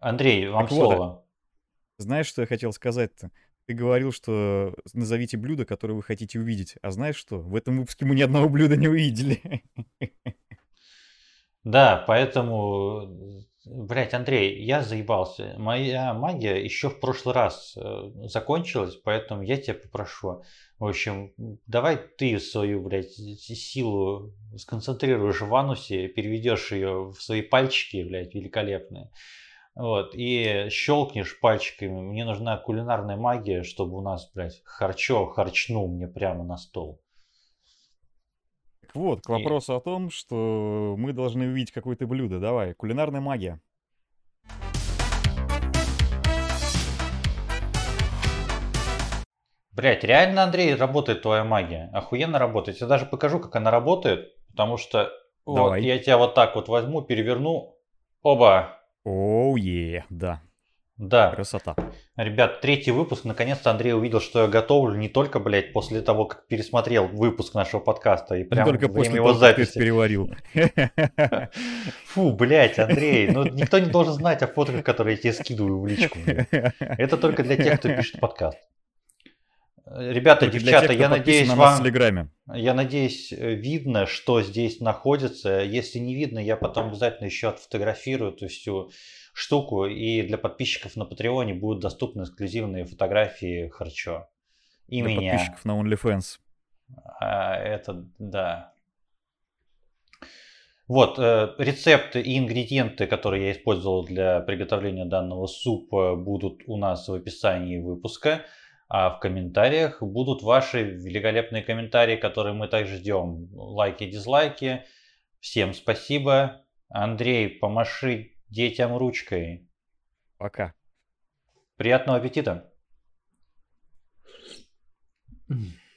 [SPEAKER 1] Андрей, вам
[SPEAKER 2] Так вот,
[SPEAKER 1] слово.
[SPEAKER 2] Знаешь, что я хотел сказать-то? Ты говорил, что назовите блюдо, которое вы хотите увидеть. А знаешь что? В этом выпуске мы ни одного блюда не увидели.
[SPEAKER 1] Да, поэтому, блядь, Андрей, я заебался. Моя магия еще в прошлый раз э, закончилась, поэтому я тебя попрошу. В общем, давай ты свою, блядь, силу сконцентрируешь в анусе, переведешь ее в свои пальчики, блядь, великолепные. Вот, и щелкнешь пальчиками. Мне нужна кулинарная магия, чтобы у нас, блядь, харчо харчнул мне прямо на стол.
[SPEAKER 2] Так вот, к
[SPEAKER 1] И-
[SPEAKER 2] вопросу о том, что мы должны увидеть какое-то блюдо. Давай, кулинарная магия.
[SPEAKER 1] Блять, реально, Андрей, работает твоя магия. Охуенно работает. Я даже покажу, как она работает. Потому что вот
[SPEAKER 2] Давай.
[SPEAKER 1] я тебя вот так вот возьму, переверну. Оба.
[SPEAKER 2] Оу, е, да,
[SPEAKER 1] Да.
[SPEAKER 2] красота.
[SPEAKER 1] Ребят, третий выпуск. Наконец-то Андрей увидел, что я готовлю не только, блядь, после того, как пересмотрел выпуск нашего подкаста и
[SPEAKER 2] Не
[SPEAKER 1] прямо
[SPEAKER 2] только после
[SPEAKER 1] время
[SPEAKER 2] того,
[SPEAKER 1] его
[SPEAKER 2] как ты
[SPEAKER 1] записи.
[SPEAKER 2] переварил. *laughs*
[SPEAKER 1] Фу, блядь, Андрей, ну никто не должен знать о фотках, которые я тебе скидываю в личку. блядь. Это только для тех, кто пишет подкаст. Ребята,
[SPEAKER 2] Только
[SPEAKER 1] девчата,
[SPEAKER 2] тех,
[SPEAKER 1] я надеюсь,
[SPEAKER 2] на
[SPEAKER 1] вам...
[SPEAKER 2] Телеграме.
[SPEAKER 1] Я надеюсь, э, видно, что здесь находится. Если не видно, я потом обязательно еще отфотографирую эту всю штуку. И для подписчиков на Патреоне будут доступны эксклюзивные фотографии Харчо. И
[SPEAKER 2] Для
[SPEAKER 1] меня.
[SPEAKER 2] подписчиков на OnlyFans.
[SPEAKER 1] А, это, да. Вот, э, рецепты и ингредиенты, которые я использовал для приготовления данного супа, будут у нас в описании выпуска. А в комментариях будут ваши великолепные комментарии, которые мы также ждем. Лайки, дизлайки. Всем спасибо. Андрей, помаши детям ручкой.
[SPEAKER 2] Пока.
[SPEAKER 1] Приятного аппетита. Mm. *clears throat*